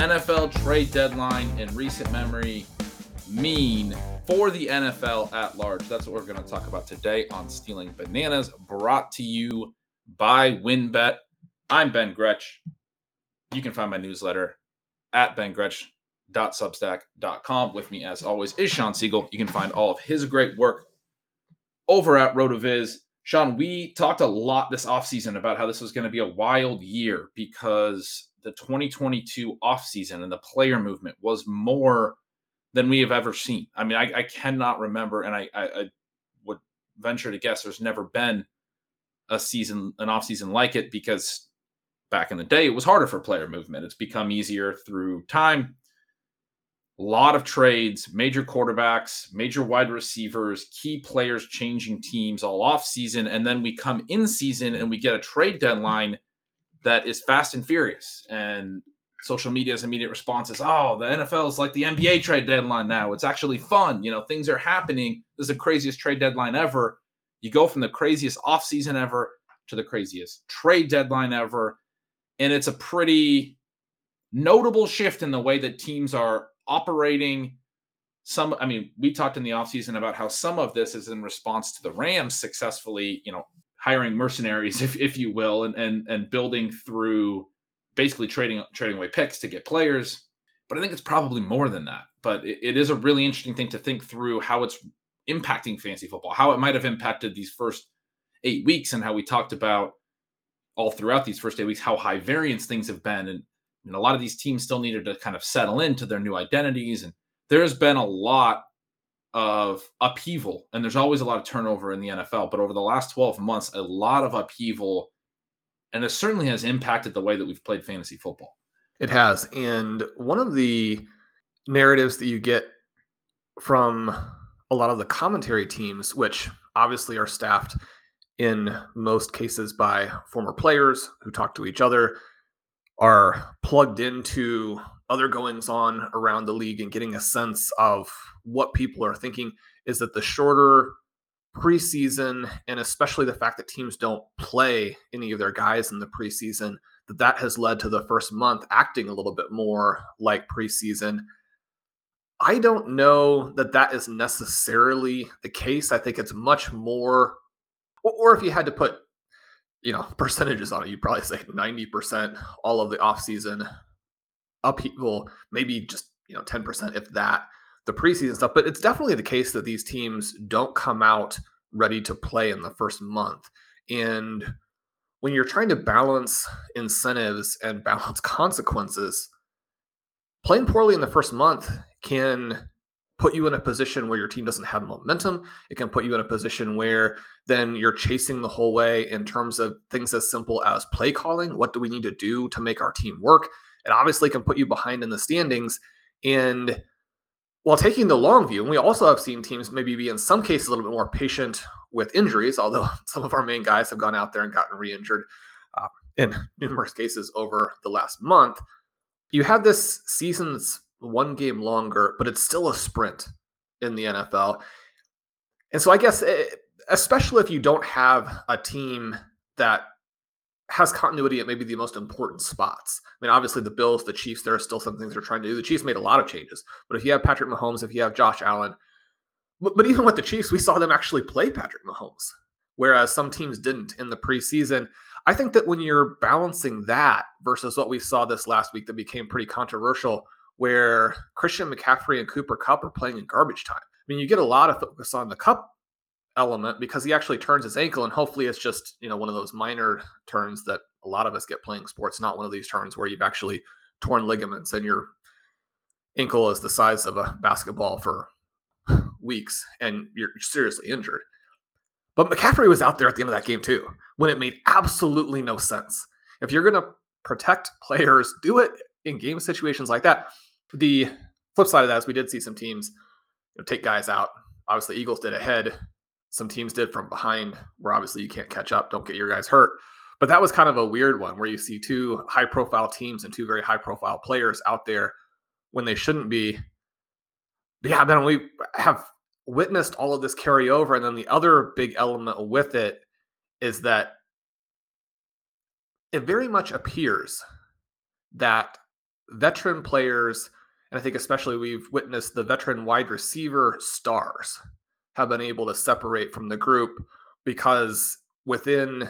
NFL trade deadline in recent memory mean for the NFL at large? That's what we're going to talk about today on Stealing Bananas, brought to you by WynnBET. I'm Ben Gretch. You can find my newsletter at bengretch.substack.com. With me, as always, is Sean Siegel. You can find all of his great work over at RotoViz. Sean, we talked a lot this offseason about how this was going to be a wild year because the 2022 offseason and the player movement was more than we have ever seen. I mean, I, I cannot remember, and I, I, I, would venture to guess there's never been a season, an offseason like it because back in the day it was harder for player movement. It's become easier through time a lot of trades, major quarterbacks, major wide receivers, key players changing teams all off season. And then we come in season and we get a trade deadline that is fast and furious. And social media's immediate response is, oh, the NFL is like the NBA trade deadline now. It's actually fun. You know, things are happening. This is the craziest trade deadline ever. You go from the craziest offseason ever to the craziest trade deadline ever. And it's a pretty notable shift in the way that teams are operating some i mean we talked in the offseason about how some of this is in response to the rams successfully you know hiring mercenaries if, if you will and, and and building through basically trading trading away picks to get players. But i think it's probably more than that. But it, it is a really interesting thing to think through how it's impacting fantasy football how it might have impacted these first eight weeks and how we talked about all throughout these first eight weeks how high variance things have been. And and a lot of these teams still needed to kind of settle into their new identities. And there's been a lot of upheaval, and there's always a lot of turnover in the NFL. But over the last 12 months, a lot of upheaval, and it certainly has impacted the way that we've played fantasy football. It has. And one of the narratives that you get from a lot of the commentary teams, which obviously are staffed in most cases by former players who talk to each other are plugged into other goings on around the league and getting a sense of what people are thinking is that the shorter preseason and especially the fact that teams don't play any of their guys in the preseason that that has led to the first month acting a little bit more like preseason. I don't know that that is necessarily the case. I think it's much more or if you had to put you know, percentages on it, you'd probably say 90% all of the offseason upheaval, maybe just, you know, 10%, if that, the preseason stuff. But it's definitely the case that these teams don't come out ready to play in the first month. And when you're trying to balance incentives and balance consequences, playing poorly in the first month can put you in a position where your team doesn't have momentum. It can put you in a position where then you're chasing the whole way in terms of things as simple as play calling. What do we need to do to make our team work? It obviously can put you behind in the standings. And while taking the long view, and we also have seen teams maybe be in some cases a little bit more patient with injuries, although some of our main guys have gone out there and gotten re injured uh, in numerous cases over the last month. You have this season's one game longer, but it's still a sprint in the NFL. And so I guess, it, eh, especially if you don't have a team that has continuity at maybe the most important spots. I mean, obviously the Bills, the Chiefs, there are still some things they're trying to do. The Chiefs made a lot of changes, but if you have Patrick Mahomes, if you have Josh Allen, but, but even with the Chiefs, we saw them actually play Patrick Mahomes, whereas some teams didn't in the preseason. I think that when you're balancing that versus what we saw this last week that became pretty controversial, where Christian McCaffrey and Cooper Kupp are playing in garbage time. I mean, you get a lot of focus on the Kupp element because he actually turns his ankle and hopefully it's just you know one of those minor turns that a lot of us get playing sports not one of these turns where you've actually torn ligaments and your ankle is the size of a basketball for weeks and you're seriously injured. But mccaffrey was out there at the end of that game too when it made absolutely no sense. If you're going to protect players do it in game situations like that. The flip side of that is we did see some teams you know, take guys out. Obviously eagles did ahead some teams did from behind, where obviously you can't catch up, don't get your guys hurt. But that was kind of a weird one where you see two high profile teams and two very high profile players out there when they shouldn't be. Yeah, then we have witnessed all of this carry over. And then the other big element with it is that it very much appears that veteran players, and I think especially we've witnessed the veteran wide receiver stars have been able to separate from the group because within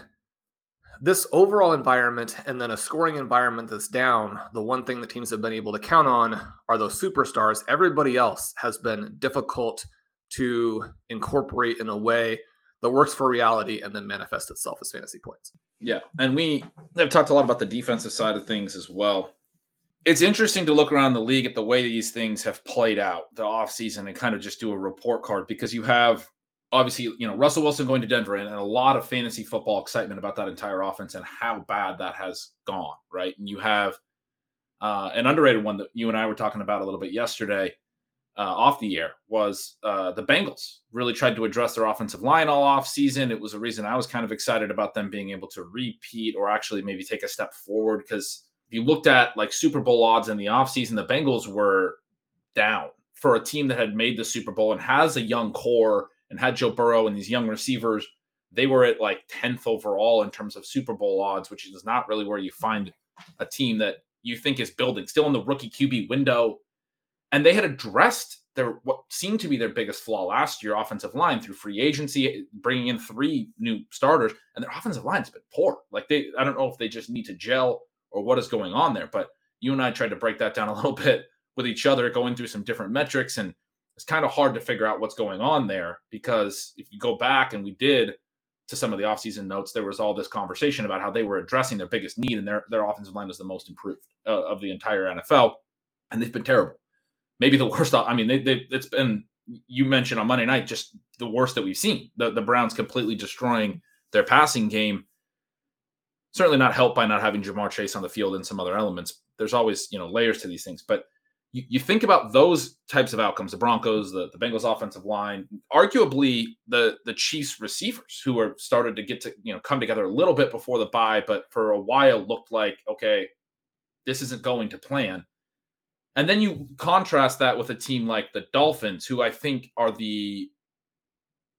this overall environment and then a scoring environment that's down, the one thing the teams have been able to count on are those superstars. Everybody else has been difficult to incorporate in a way that works for reality and then manifest itself as fantasy points. Yeah. And we have talked a lot about the defensive side of things as well it's interesting to look around the league at the way these things have played out the offseason and kind of just do a report card because you have obviously, you know, Russell Wilson going to Denver and, a lot of fantasy football excitement about that entire offense and how bad that has gone, right? And you have uh, an underrated one that you and I were talking about a little bit yesterday uh, off the air was uh, the Bengals really tried to address their offensive line all off season. It was a reason I was kind of excited about them being able to repeat or actually maybe take a step forward because – if you looked at like Super Bowl odds in the offseason, the Bengals were down for a team that had made the Super Bowl and has a young core and had Joe Burrow and these young receivers. They were at like 10th overall in terms of Super Bowl odds, which is not really where you find a team that you think is building, still in the rookie QB window. And they had addressed their what seemed to be their biggest flaw last year, offensive line through free agency, bringing in three new starters, and their offensive line's been poor. Like they, I don't know if they just need to gel or what is going on there. But you and I tried to break that down a little bit with each other, going through some different metrics. And it's kind of hard to figure out what's going on there because if you go back and we did to some of the offseason notes, there was all this conversation about how they were addressing their biggest need and their, their offensive line was the most improved uh, of the entire NFL. And they've been terrible. Maybe the worst. I mean, they, they, it's been, you mentioned on Monday night, just the worst that we've seen. The, the Browns completely destroying their passing game certainly not helped by not having Ja'Marr Chase on the field and some other elements. There's always, you know, layers to these things. But you, you think about those types of outcomes, the Broncos, the, the Bengals offensive line, arguably the the Chiefs receivers who are started to get to, you know, come together a little bit before the bye, but for a while looked like, okay, this isn't going to plan. And then you contrast that with a team like the Dolphins, who I think are the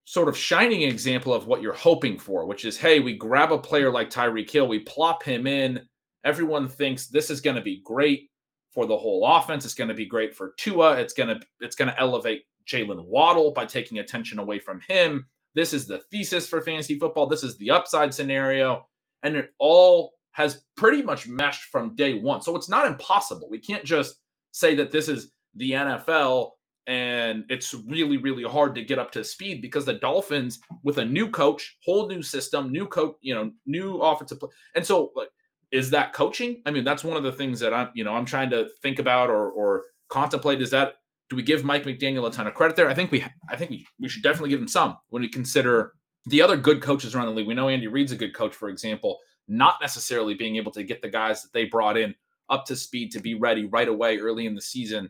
sort of shining example of what you're hoping for, which is, hey, we grab a player like Tyreek Hill, we plop him in. Everyone thinks this is going to be great for the whole offense. It's going to be great for Tua. It's going to it's going to elevate Jaylen Waddle by taking attention away from him. This is the thesis for fantasy football. This is the upside scenario, and it all has pretty much meshed from day one. So it's not impossible. We can't just say that this is the NFL and it's really really hard to get up to speed because the dolphins with a new coach whole new system new coach you know new offensive play and so like is that coaching? I mean that's one of the things that i'm you know i'm trying to think about or or contemplate is that do we give mike mcdaniel a ton of credit there? I think we i think we, we should definitely give him some when we consider the other good coaches around the league. We know andy reid's a good coach for example not necessarily being able to get the guys that they brought in up to speed to be ready right away early in the season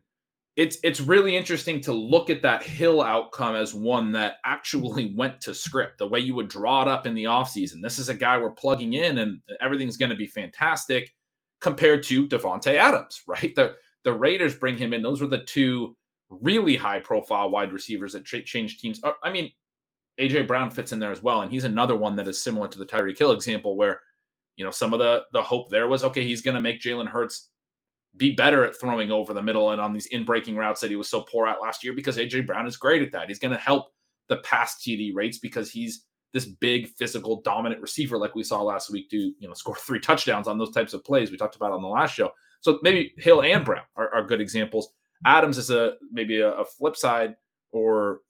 it's it's really interesting to look at that Hill outcome as one that actually went to script, the way you would draw it up in the offseason. This is a guy we're plugging in and everything's going to be fantastic compared to Davante Adams, right? The the Raiders bring him in. Those were the two really high profile wide receivers that tra- changed teams. Uh, I mean, AJ Brown fits in there as well, and he's another one that is similar to the Tyreek Hill example, where you know some of the the hope there was okay, he's going to make Jalen Hurts be better at throwing over the middle and on these in breaking routes that he was so poor at last year because AJ Brown is great at that. He's going to help the pass TD rates because he's this big physical dominant receiver like we saw last week do you know score three touchdowns on those types of plays we talked about on the last show. So maybe Hill and Brown are, are good examples. Adams is a maybe a, a flip side or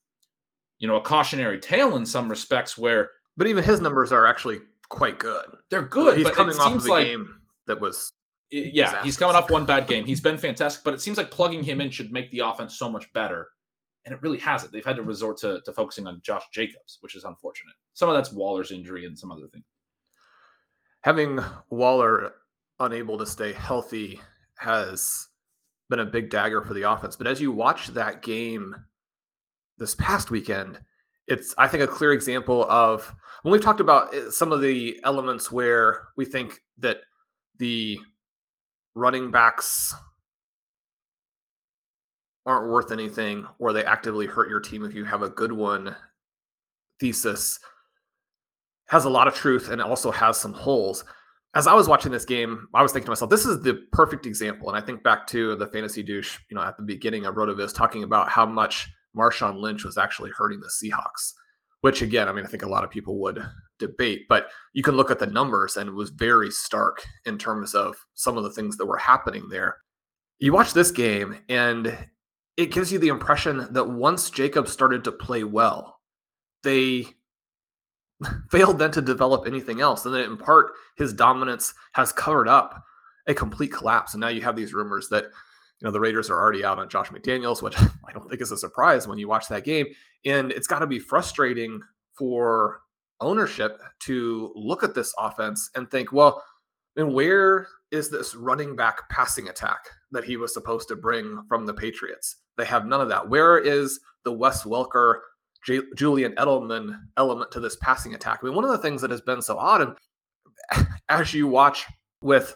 you know, a cautionary tale in some respects where But even his numbers are actually quite good. they're good. He's but coming it off seems of a like, game that was yeah, he's coming off one bad game. He's been fantastic, but it seems like plugging him in should make the offense so much better. And it really hasn't. They've had to resort to, to focusing on Josh Jacobs, which is unfortunate. Some of that's Waller's injury and some other things. having Waller unable to stay healthy has been a big dagger for the offense. But as you watch that game this past weekend, it's I think a clear example of when we've talked about uh, some of the elements where we think that the running backs aren't worth anything or they actively hurt your team if you have a good one thesis has a lot of truth and also has some holes. As I was watching this game, I was thinking to myself, this is the perfect example. And I think back to the fantasy douche, you know, at the beginning of Rotoviz talking about how much Marshawn Lynch was actually hurting the Seahawks, which again, I mean, I think a lot of people would debate, but you can look at the numbers and it was very stark in terms of some of the things that were happening there. You watch this game and it gives you the impression that once Jacob started to play well, they failed then to develop anything else. And then in part, his dominance has covered up a complete collapse. And now you have these rumors that, you know, the Raiders are already out on Josh McDaniels, which I don't think is a surprise when you watch that game. And it's got to be frustrating for ownership to look at this offense and think, well, then where is this running back passing attack that he was supposed to bring from the Patriots? They have none of that. Where is the Wes Welker J- Julian Edelman element to this passing attack. I mean, one of the things that has been so odd, and as you watch with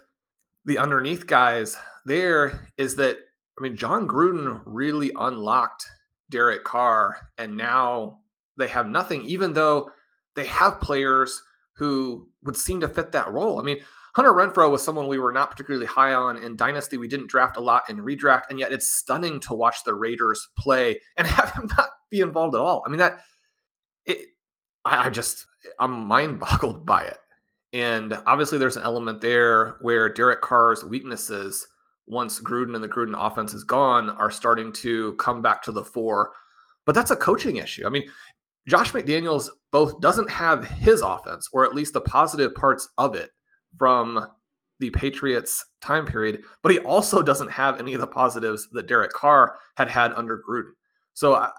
the underneath guys there, is that I mean, Jon Gruden really unlocked Derek Carr, and now they have nothing, even though they have players who would seem to fit that role. I mean, Hunter Renfrow was someone we were not particularly high on in Dynasty. We didn't draft a lot in redraft, and yet it's stunning to watch the Raiders play and have him not be involved at all. I mean, that it, I, I just I'm mind boggled by it. And obviously, there's an element there where Derek Carr's weaknesses, once Gruden and the Gruden offense is gone, are starting to come back to the fore. But that's a coaching issue. I mean, Josh McDaniels both doesn't have his offense, or at least the positive parts of it, from the Patriots time period, but he also doesn't have any of the positives that Derek Carr had had under Gruden. So, I,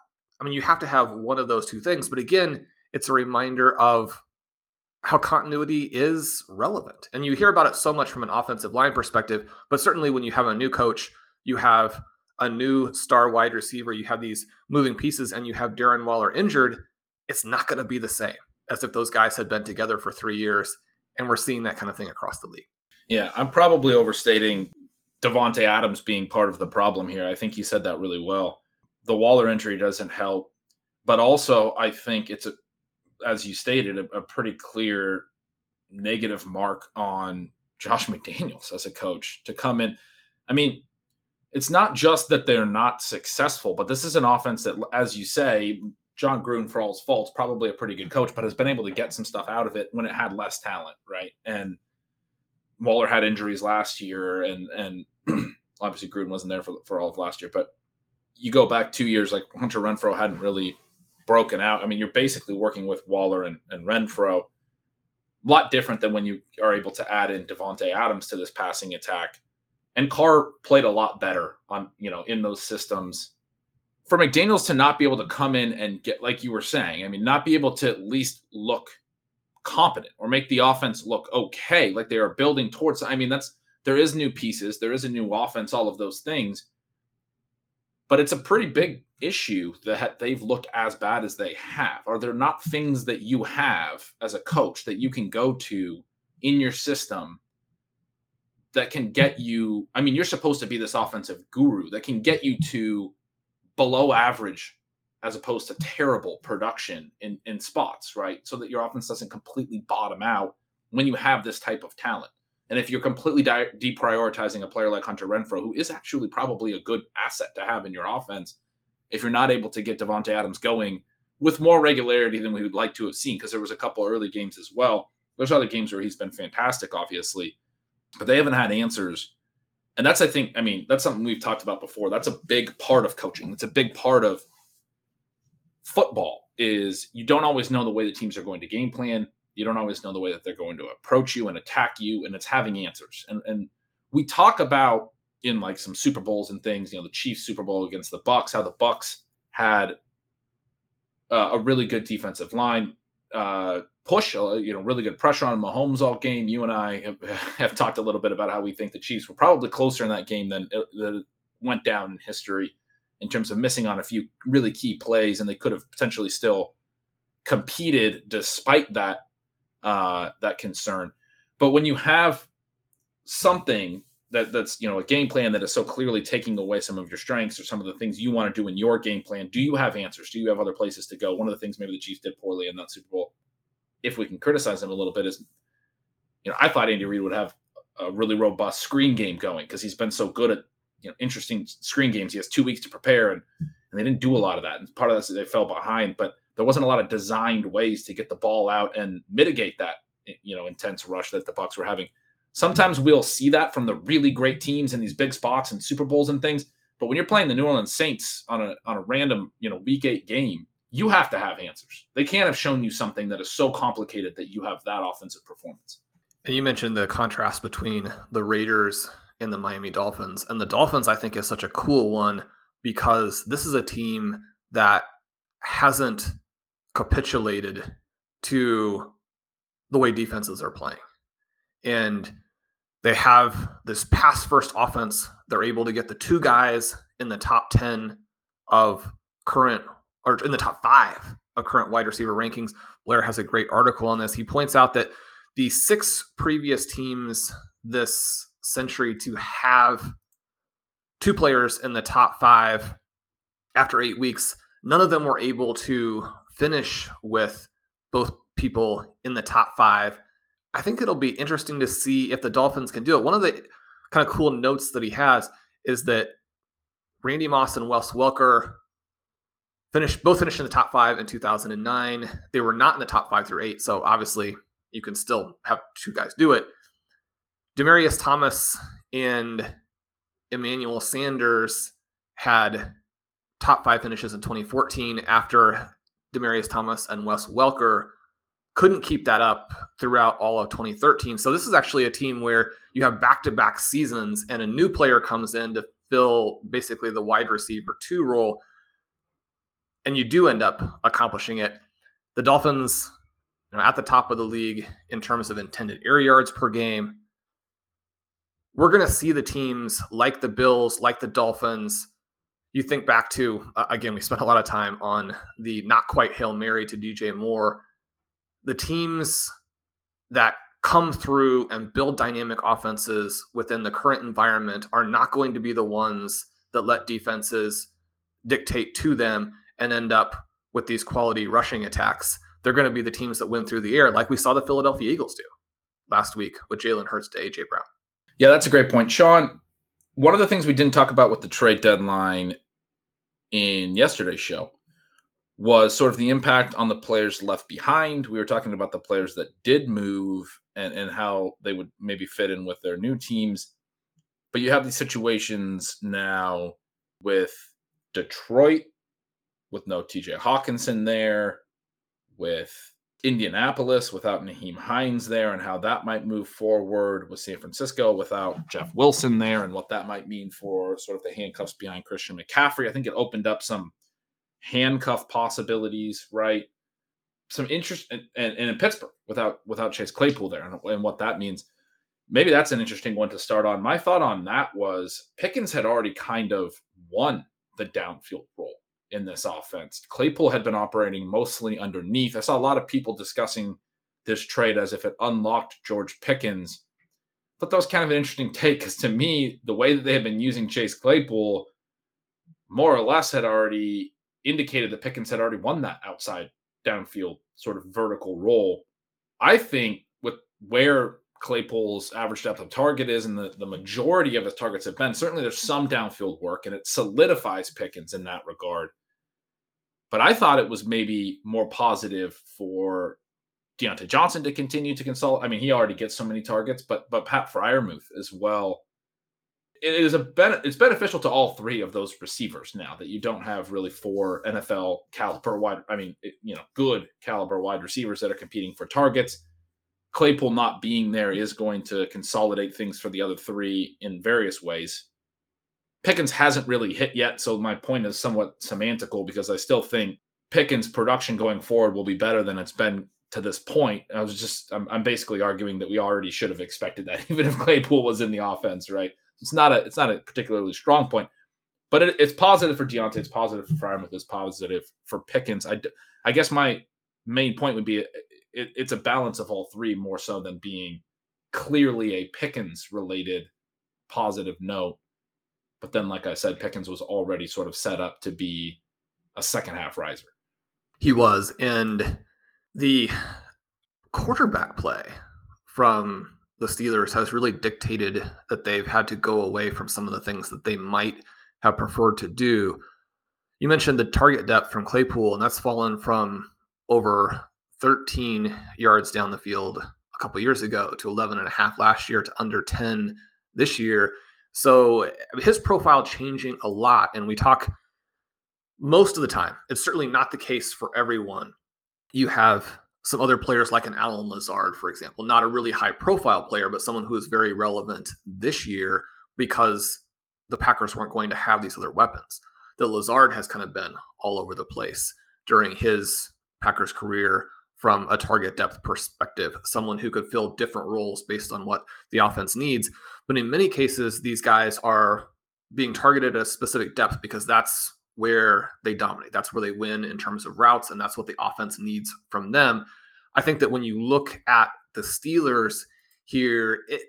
I mean, you have to have one of those two things. But again, it's a reminder of how continuity is relevant. And you hear about it so much from an offensive line perspective, but certainly when you have a new coach, you have a new star wide receiver, you have these moving pieces, and you have Darren Waller injured, it's not going to be the same as if those guys had been together for three years. And we're seeing that kind of thing across the league. Yeah, I'm probably overstating Davante Adams being part of the problem here. I think you said that really well. The Waller injury doesn't help, but also I think it's a, as you stated, a, a pretty clear negative mark on Josh McDaniels as a coach to come in. I mean, it's not just that they're not successful, but this is an offense that, as you say, Jon Gruden, for all his faults, probably a pretty good coach, but has been able to get some stuff out of it when it had less talent, right? And Waller had injuries last year, and and obviously Gruden wasn't there for for all of last year. But you go back two years, like Hunter Renfrow hadn't really broken out. I mean, you're basically working with Waller and, and Renfrow. A lot different than when you are able to add in Davante Adams to this passing attack. And Carr played a lot better on, you know, in those systems. For McDaniels to not be able to come in and get, like you were saying, I mean, not be able to at least look competent or make the offense look okay, like they are building towards. I mean, that's there is new pieces, there is a new offense, all of those things. But it's a pretty big issue that they've looked as bad as they have. Are there not things that you have as a coach that you can go to in your system that can get you? I mean, you're supposed to be this offensive guru that can get you to below average as opposed to terrible production in, in spots, right? So that your offense doesn't completely bottom out when you have this type of talent. And if you're completely di- deprioritizing a player like Hunter Renfrow, who is actually probably a good asset to have in your offense, if you're not able to get Davante Adams going with more regularity than we would like to have seen, because there was a couple early games as well. There's other games where he's been fantastic, obviously, but they haven't had answers. And that's, I think, I mean, that's something we've talked about before. That's a big part of coaching. It's a big part of football is you don't always know the way the teams are going to game plan. You don't always know the way that they're going to approach you and attack you, and it's having answers. And and we talk about in like some Super Bowls and things, you know, the Chiefs Super Bowl against the bucks how the bucks had uh, a really good defensive line uh, push, uh, you know, really good pressure on Mahomes all game. You and I have, have, talked a little bit about how we think the Chiefs were probably closer in that game than it, that went down in history in terms of missing on a few really key plays, and they could have potentially still competed despite that uh, that concern. But when you have something that that's you know a game plan that is so clearly taking away some of your strengths or some of the things you want to do in your game plan, do you have answers? Do you have other places to go? One of the things maybe the Chiefs did poorly in that Super Bowl, if we can criticize them a little bit, is you know I thought Andy Reid would have a really robust screen game going because he's been so good at you know interesting screen games. He has two weeks to prepare, and and they didn't do a lot of that. And part of that is they fell behind, but there wasn't a lot of designed ways to get the ball out and mitigate that eh, you know intense rush that the bucks were having. Sometimes we'll see that from the really great teams in these big spots and Super Bowls and things. But when you're playing the New Orleans Saints on a on a random you know week eight game, you have to have answers. They can't have shown you something that is so complicated that you have that offensive performance. And you mentioned the contrast between the Raiders and the Miami Dolphins. And the Dolphins, I think, is such a cool one because this is a team that hasn't capitulated to the way defenses are playing. And they have this pass first offense. They're able to get the two guys in the top 10 of current, or in the top five of current wide receiver rankings. Blair has a great article on this. He points out that the six previous teams this century to have two players in the top five after eight weeks, none of them were able to finish with both people in the top five. I think it'll be interesting to see if the Dolphins can do it. One of the kind of cool notes that he has is that Randy Moss and Wes Welker finished both finished in the top five in 2009. They were not in the top five through eight, so obviously you can still have two guys do it. Demaryius Thomas and Emmanuel Sanders had top five finishes in 2014 after Demaryius Thomas and Wes Welker couldn't keep that up throughout all of 2013. So this is actually a team where you have back-to-back seasons and a new player comes in to fill basically the wide receiver two role and you do end up accomplishing it. The Dolphins you know, at the top of the league in terms of intended air yards per game. We're going to see the teams like the Bills, like the Dolphins, you think back to uh, again we spent a lot of time on the not quite hail mary to dj moore the teams that come through and build dynamic offenses within the current environment are not going to be the ones that let defenses dictate to them and end up with these quality rushing attacks. They're going to be the teams that win through the air like we saw the philadelphia eagles do last week with jalen hurts to aj brown. Yeah that's a great point. Sean one of the things we didn't talk about with the trade deadline in yesterday's show was sort of the impact on the players left behind. We were talking about the players that did move and, and how they would maybe fit in with their new teams. But you have these situations now with Detroit, with no TJ Hockenson there, with Indianapolis without Nyheim Hines there and how that might move forward with San Francisco without Jeff Wilson there and what that might mean for sort of the handcuffs behind Christian McCaffrey. I think it opened up some handcuff possibilities, right? Some interest and, and, in Pittsburgh without without Chase Claypool there and, and what that means. Maybe that's an interesting one to start on. My thought on that was Pickens had already kind of won the downfield role in this offense. Claypool had been operating mostly underneath. I saw a lot of people discussing this trade as if it unlocked George Pickens. But that was kind of an interesting take because to me, the way that they had been using Chase Claypool more or less had already indicated that Pickens had already won that outside downfield sort of vertical role. I think with where Claypool's average depth of target is and the, the majority of his targets have been, certainly there's some downfield work and it solidifies Pickens in that regard. But I thought it was maybe more positive for Diontae Johnson to continue to consult. I mean, he already gets so many targets, but but Pat Freiermuth as well. It is a ben- it's beneficial to all three of those receivers now that you don't have really four NFL caliber wide. I mean, you know, good caliber wide receivers that are competing for targets. Claypool not being there is going to consolidate things for the other three in various ways. Pickens hasn't really hit yet, so my point is somewhat semantical because I still think Pickens' production going forward will be better than it's been to this point. I was just I'm, I'm basically arguing that we already should have expected that, even if Claypool was in the offense, right? It's not a it's not a particularly strong point, but it, it's positive for Diontae. It's positive for Freiermuth. It's positive for Pickens. I I guess my main point would be it, it's a balance of all three more so than being clearly a Pickens related positive note. But then, like I said, Pickens was already sort of set up to be a second half riser. He was, and the quarterback play from the Steelers has really dictated that they've had to go away from some of the things that they might have preferred to do. You mentioned the target depth from Claypool, and that's fallen from over 13 yards down the field a couple years ago to 11 and a half last year to under 10 this year. So his profile changing a lot. And we talk most of the time, it's certainly not the case for everyone you have some other players like an Allen Lazard, for example, not a really high profile player, but someone who is very relevant this year because the Packers weren't going to have these other weapons. That Lazard has kind of been all over the place during his Packers career from a target depth perspective, someone who could fill different roles based on what the offense needs. But in many cases, these guys are being targeted at a specific depth because that's where they dominate. That's where they win in terms of routes, and that's what the offense needs from them. I think that when you look at the Steelers here, it,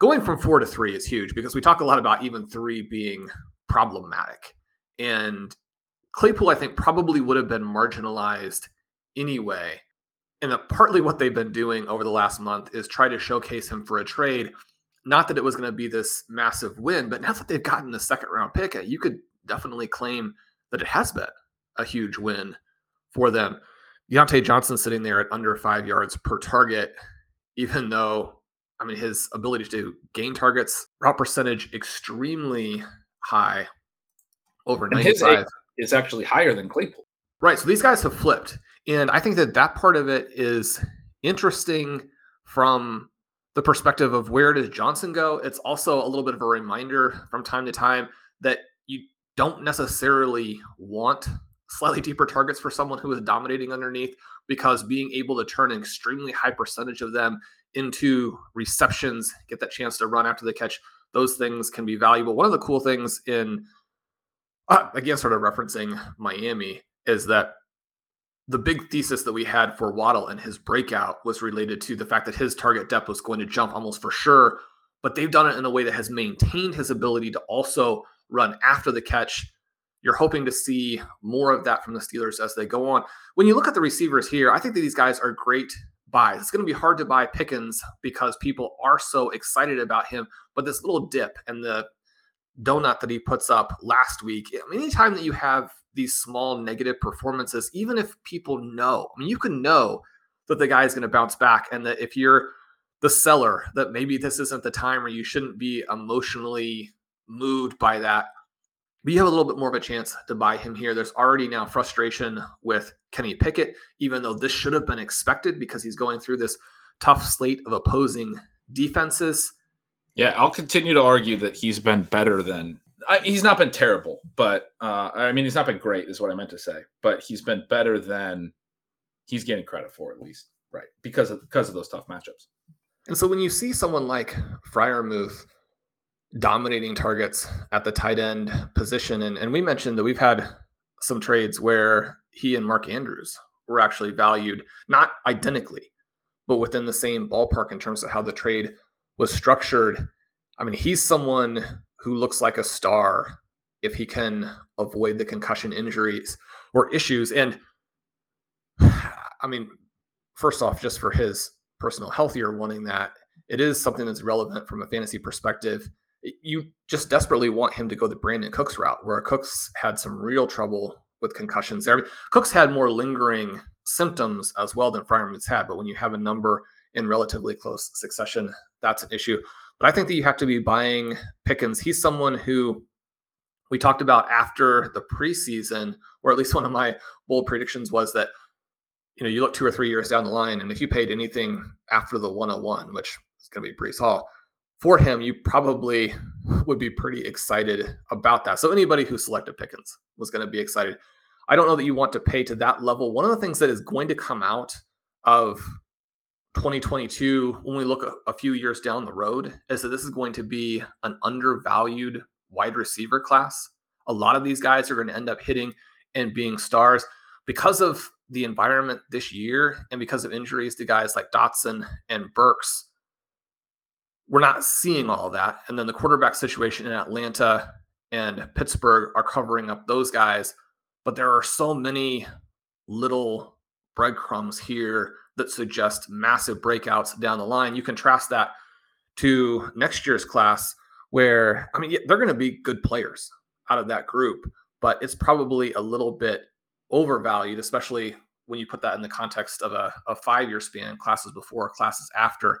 going from four to three is huge because we talk a lot about even three being problematic. And Claypool, I think, probably would have been marginalized anyway. And partly what they've been doing over the last month is try to showcase him for a trade. Not that it was going to be this massive win, but now that they've gotten the second round pick, you could definitely claim that it has been a huge win for them. Diontae Johnson sitting there at under five yards per target, even though, I mean, his ability to gain targets, route percentage extremely high, over and 95. is actually higher than Claypool. Right. So these guys have flipped. And I think that that part of it is interesting from the perspective of where does Johnson go. It's also a little bit of a reminder from time to time that don't necessarily want slightly deeper targets for someone who is dominating underneath because being able to turn an extremely high percentage of them into receptions, get that chance to run after the catch, those things can be valuable. One of the cool things in, uh, again, sort of referencing Miami, is that the big thesis that we had for Waddle and his breakout was related to the fact that his target depth was going to jump almost for sure, but they've done it in a way that has maintained his ability to also run after the catch you're hoping to see more of that from the Steelers as they go on. When you look at the receivers here, I think that these guys are great buys. It's going to be hard to buy Pickens because people are so excited about him. But this little dip and the donut that he puts up last week, anytime that you have these small negative performances, even if people know, I mean, you can know that the guy is going to bounce back and that if you're the seller, that maybe this isn't the time where you shouldn't be emotionally moved by that but you have a little bit more of a chance to buy him here. There's already now frustration with Kenny Pickett, even though this should have been expected because he's going through this tough slate of opposing defenses. Yeah, I'll continue to argue that he's been better than I, he's not been terrible, but uh, I mean he's not been great, is what I meant to say. But he's been better than he's getting credit for, at least, right? Because of because of those tough matchups. And so when you see someone like Freiermuth dominating targets at the tight end position. And, and we mentioned that we've had some trades where he and Mark Andrews were actually valued not identically, but within the same ballpark in terms of how the trade was structured. I mean, he's someone who looks like a star if he can avoid the concussion injuries or issues. And I mean, first off, just for his personal health, you're wanting that. It is something that's relevant from a fantasy perspective. You just desperately want him to go the Brandin Cooks route, where Cooks had some real trouble with concussions there. Cooks had more lingering symptoms as well than Freiermuth's had, but when you have a number in relatively close succession, that's an issue. But I think that you have to be buying Pickens. He's someone who we talked about after the preseason, or at least one of my bold predictions was that you know you look two or three years down the line, and if you paid anything after the 101, which is going to be Breece Hall, for him, you probably would be pretty excited about that. So anybody who selected Pickens was going to be excited. I don't know that you want to pay to that level. One of the things that is going to come out of 2022, when we look a, a, few years down the road, is that this is going to be an undervalued wide receiver class. A lot of these guys are going to end up hitting and being stars because of the environment this year and because of injuries to guys like Dotson and Burks. We're not seeing all that. And then the quarterback situation in Atlanta and Pittsburgh are covering up those guys but there are so many little breadcrumbs here that suggest massive breakouts down the line. You contrast that to next year's class, where I mean, they're going to be good players out of that group, but it's probably a little bit overvalued, especially when you put that in the context of a, a five year span classes before, classes after.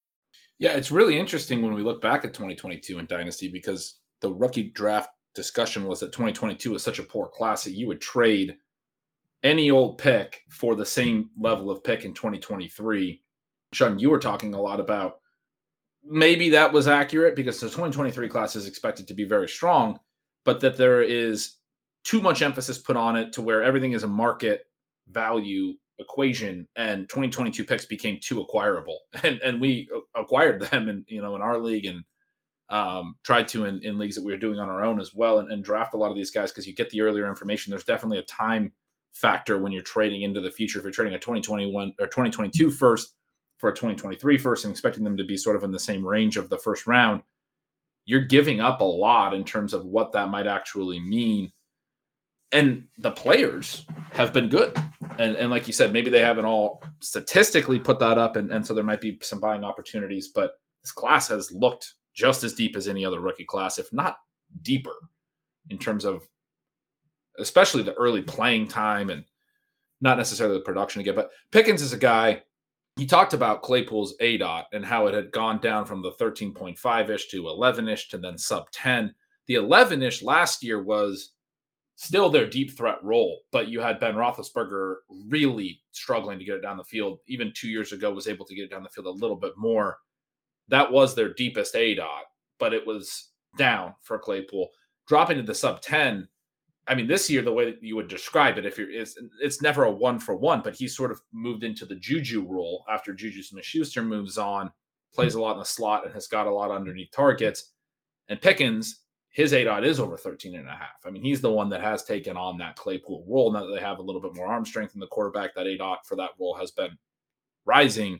Yeah, it's really interesting when we look back at 2022 in Dynasty because the rookie draft discussion was that 2022 was such a poor class that you would trade any old pick for the same level of pick in 2023. Sean, you were talking a lot about maybe that was accurate because the 2023 class is expected to be very strong, but that there is too much emphasis put on it to where everything is a market value equation and 2022 picks became too acquirable. And and we acquired them and you know in our league and um, tried to in, in leagues that we were doing on our own as well and, and draft a lot of these guys because you get the earlier information. There's definitely a time factor when you're trading into the future. If you're trading a 2021 or 2022 first for a 2023 first and expecting them to be sort of in the same range of the first round you're giving up a lot in terms of what that might actually mean and the players have been good. And, and like you said, maybe they haven't all statistically put that up, and, and so there might be some buying opportunities. But this class has looked just as deep as any other rookie class, if not deeper, in terms of especially the early playing time and not necessarily the production again. But Pickens is a guy. He talked about Claypool's A dot and how it had gone down from the 13.5 ish to 11 ish to then sub 10. The 11 ish last year was still their deep threat role. But you had Ben Roethlisberger really struggling to get it down the field. Even two years ago, was able to get it down the field a little bit more. That was their deepest A dot, but it was down for Claypool. Dropping to the sub 10 I mean, this year, the way that you would describe it, if you're, it's, it's never a one for one, but he's sort of moved into the Juju role after Juju Smith Schuster moves on, plays a lot in the slot, and has got a lot underneath targets. And Pickens, his A dot is over 13 and a half. I mean, he's the one that has taken on that Claypool role. Now that they have a little bit more arm strength in the quarterback, that A dot for that role has been rising.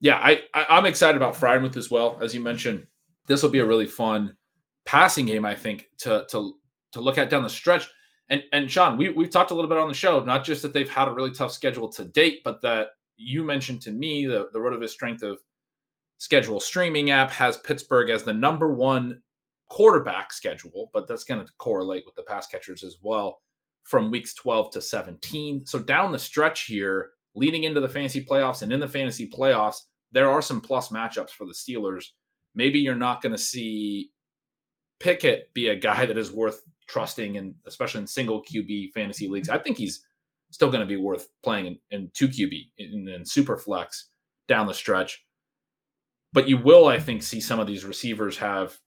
Yeah, I, I am excited about Freiermuth as well. As you mentioned, this will be a really fun passing game, I think, to to to look at down the stretch. And and Sean, we we've talked a little bit on the show, not just that they've had a really tough schedule to date, but that you mentioned to me the the RotoViz strength of schedule streaming app has Pittsburgh as the number one quarterback schedule, but that's going to correlate with the pass catchers as well from weeks 12 to 17. So down the stretch here, leading into the fantasy playoffs and in the fantasy playoffs, there are some plus matchups for the Steelers. Maybe you're not going to see Pickett be a guy that is worth trusting, and especially in single QB fantasy leagues. I think he's still going to be worth playing in, in two QB in, in super flex down the stretch. But you will, I think, see some of these receivers have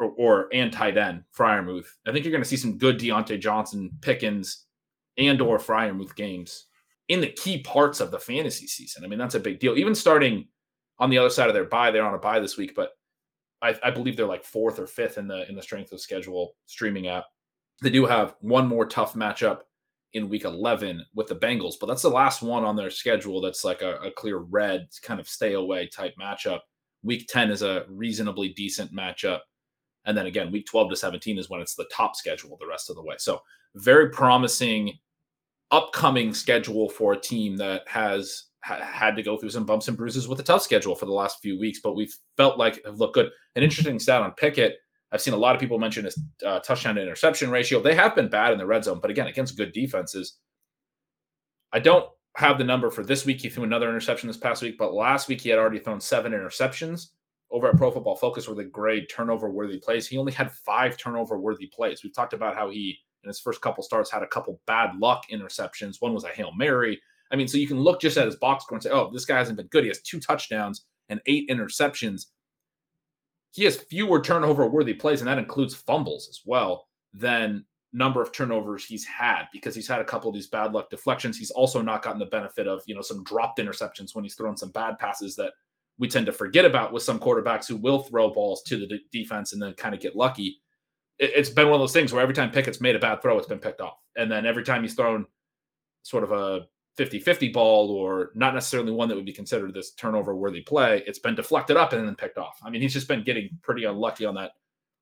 or, or and tight end Freiermuth. I think you're going to see some good Diontae Johnson, Pickens, and or Freiermuth games in the key parts of the fantasy season. I mean, that's a big deal. Even starting on the other side of their bye, they're on a bye this week, but I, I believe they're like fourth or fifth in the in the strength of schedule streaming app. They do have one more tough matchup in week 11 with the Bengals, but that's the last one on their schedule that's like a, a clear red kind of stay away type matchup. Week 10 is a reasonably decent matchup. And then again, week 12 to 17 is when it's the top schedule the rest of the way. So, very promising upcoming schedule for a team that has ha- had to go through some bumps and bruises with a tough schedule for the last few weeks, but we've felt like have looked good. An interesting stat on Pickett. I've seen a lot of people mention his uh, touchdown to interception ratio. They have been bad in the red zone, but again, against good defenses. I don't have the number for this week. He threw another interception this past week, but last week he had already thrown seven interceptions over at Pro Football Focus, where they grade turnover worthy plays. He only had five turnover worthy plays. We've talked about how he, in his first couple starts, had a couple bad luck interceptions. One was a Hail Mary. I mean, so you can look just at his box score and say, oh, this guy hasn't been good. He has two touchdowns and eight interceptions. He has fewer turnover worthy plays, and that includes fumbles as well, than number of turnovers he's had because he's had a couple of these bad luck deflections. He's also not gotten the benefit of, you know, some dropped interceptions when he's thrown some bad passes that we tend to forget about with some quarterbacks who will throw balls to the defense and then kind of get lucky. It, it's been one of those things where every time Pickett's made a bad throw, it's been picked off. And then every time he's thrown sort of a 50-50 ball or not necessarily one that would be considered this turnover worthy play it's been deflected up and then picked off. I mean he's just been getting pretty unlucky on that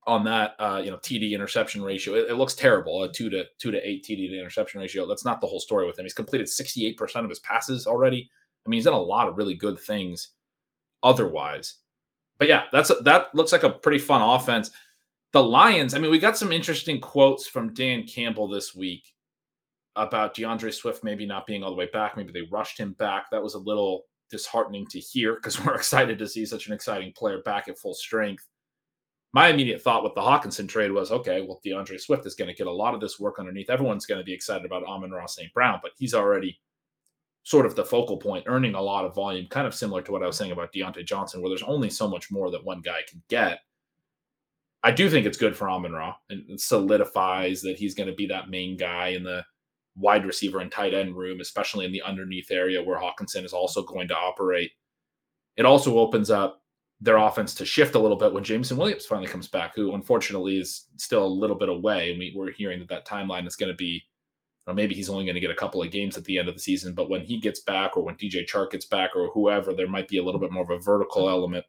on that uh, you know td interception ratio. It, it, looks terrible a 2 to 2 to 8 td to interception ratio. That's not the whole story with him. He's completed 68% of his passes already. I mean he's done a lot of really good things otherwise but yeah that's a, that looks like a pretty fun offense the lions i mean we got some interesting quotes from dan campbell this week about D'Andre Swift maybe not being all the way back. Maybe they rushed him back. That was a little disheartening to hear because we're excited to see such an exciting player back at full strength. My immediate thought with the Hockenson trade was okay, well, D'Andre Swift is going to get a lot of this work underneath. Everyone's going to be excited about Amon-Ra St. Brown, but he's already sort of the focal point, earning a lot of volume, kind of similar to what I was saying about Diontae Johnson, where there's only so much more that one guy can get. I do think it's good for Amon Ra and solidifies that he's going to be that main guy in the wide receiver and tight end room, especially in the underneath area where Hockenson is also going to operate. It also opens up their offense to shift a little bit when Jameson Williams finally comes back, who unfortunately is still a little bit away. And we, we're hearing that that timeline is going to be, or maybe he's only going to get a couple of games at the end of the season. But when he gets back, or when DJ Chark gets back, or whoever, there might be a little bit more of a vertical element.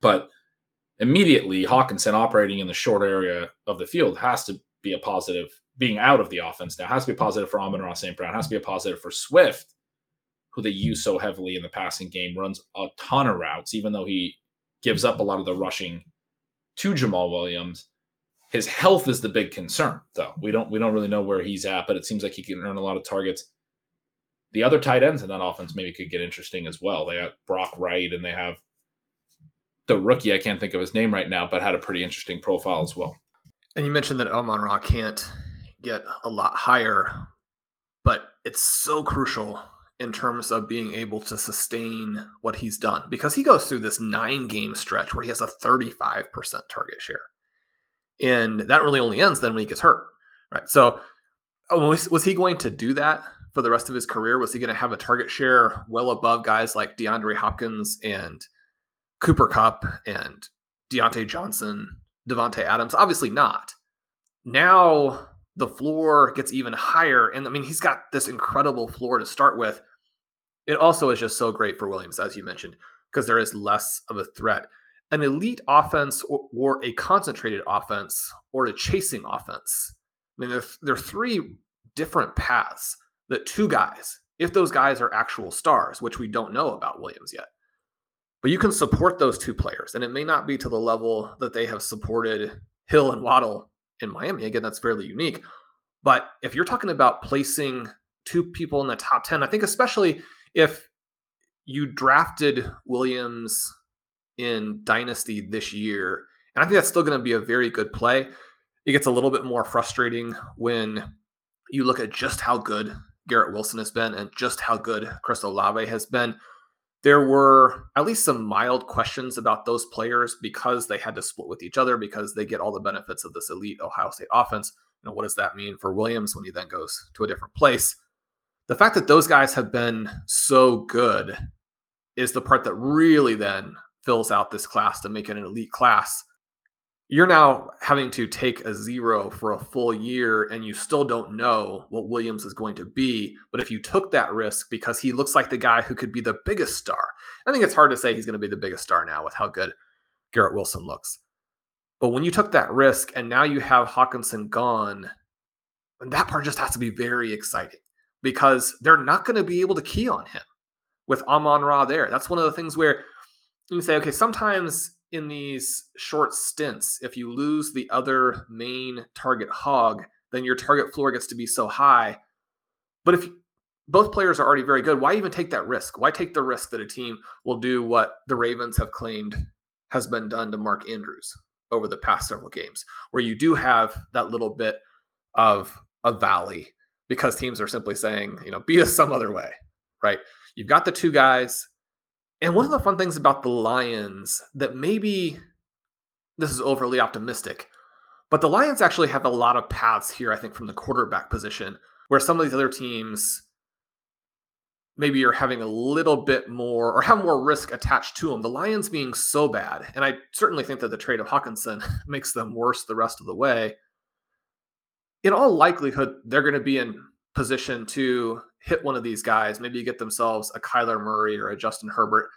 But immediately, Hockenson operating in the short area of the field has to be a positive being out of the offense now has to be positive for Amon-Ra St. Brown, has to be a positive for Swift, who they use so heavily in the passing game, runs a ton of routes, even though he gives up a lot of the rushing to Jamaal Williams. His health is the big concern, though. We don't we don't really know where he's at, but it seems like he can earn a lot of targets. The other tight ends in that offense maybe could get interesting as well. They got Brock Wright and they have the rookie, I can't think of his name right now, but had a pretty interesting profile as well. And you mentioned that Amon Ra can't get a lot higher, but it's so crucial in terms of being able to sustain what he's done because he goes through this nine game stretch where he has a 35% target share. And that really only ends then when he gets hurt. Right. So oh, was, was he going to do that for the rest of his career? Was he going to have a target share well above guys like DeAndre Hopkins and Cooper Kupp and Diontae Johnson, Davante Adams? Obviously not. Now the floor gets even higher. And I mean, he's got this incredible floor to start with. It also is just so great for Williams, as you mentioned, because there is less of a threat. An elite offense or, or a concentrated offense or a chasing offense. I mean, there, there are three different paths that two guys, if those guys are actual stars, which we don't know about Williams yet, but you can support those two players. And it may not be to the level that they have supported Hill and Waddle in Miami. Again, that's fairly unique. But if you're talking about placing two people in the top 10, I think especially if you drafted Williams in Dynasty this year, and I think that's still going to be a very good play. It gets a little bit more frustrating when you look at just how good Garrett Wilson has been and just how good Chris Olave has been. There were at least some mild questions about those players because they had to split with each other because they get all the benefits of this elite Ohio State offense. You know, what does that mean for Williams when he then goes to a different place? The fact that those guys have been so good is the part that really then fills out this class to make it an elite class you're now having to take a zero for a full year and you still don't know what Williams is going to be. But if you took that risk because he looks like the guy who could be the biggest star, I think it's hard to say he's going to be the biggest star now with how good Garrett Wilson looks. But when you took that risk and now you have Hockenson gone, that part just has to be very exciting because they're not going to be able to key on him with Amon Ra there. That's one of the things where you say, okay, sometimes in these short stints, if you lose the other main target hog, then your target floor gets to be so high. But if both players are already very good, why even take that risk? Why take the risk that a team will do what the Ravens have claimed has been done to Mark Andrews over the past several games, where you do have that little bit of a valley because teams are simply saying, you know, beat us some other way, right? You've got the two guys and one of the fun things about the Lions that maybe this is overly optimistic, but the Lions actually have a lot of paths here, I think, from the quarterback position, where some of these other teams maybe are having a little bit more or have more risk attached to them. The Lions being so bad, and I certainly think that the trade of Hockenson makes them worse the rest of the way. In all likelihood, they're going to be in position to hit one of these guys, maybe get themselves a Kyler Murray or a Justin Herbert,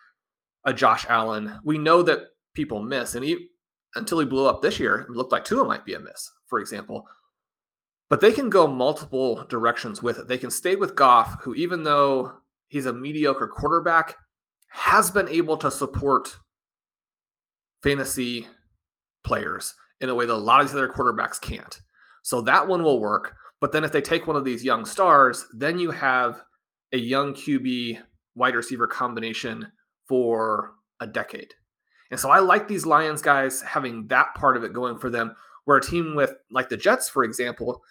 a Josh Allen. We know that people miss, and he until he blew up this year, it looked like Tua might be a miss, for example. But they can go multiple directions with it. They can stay with Goff, who even though he's a mediocre quarterback, has been able to support fantasy players in a way that a lot of these other quarterbacks can't. So that one will work. But then if they take one of these young stars, then you have a young QB wide receiver combination for a decade. And so I like these Lions guys having that part of it going for them, where a team with like the Jets, for example,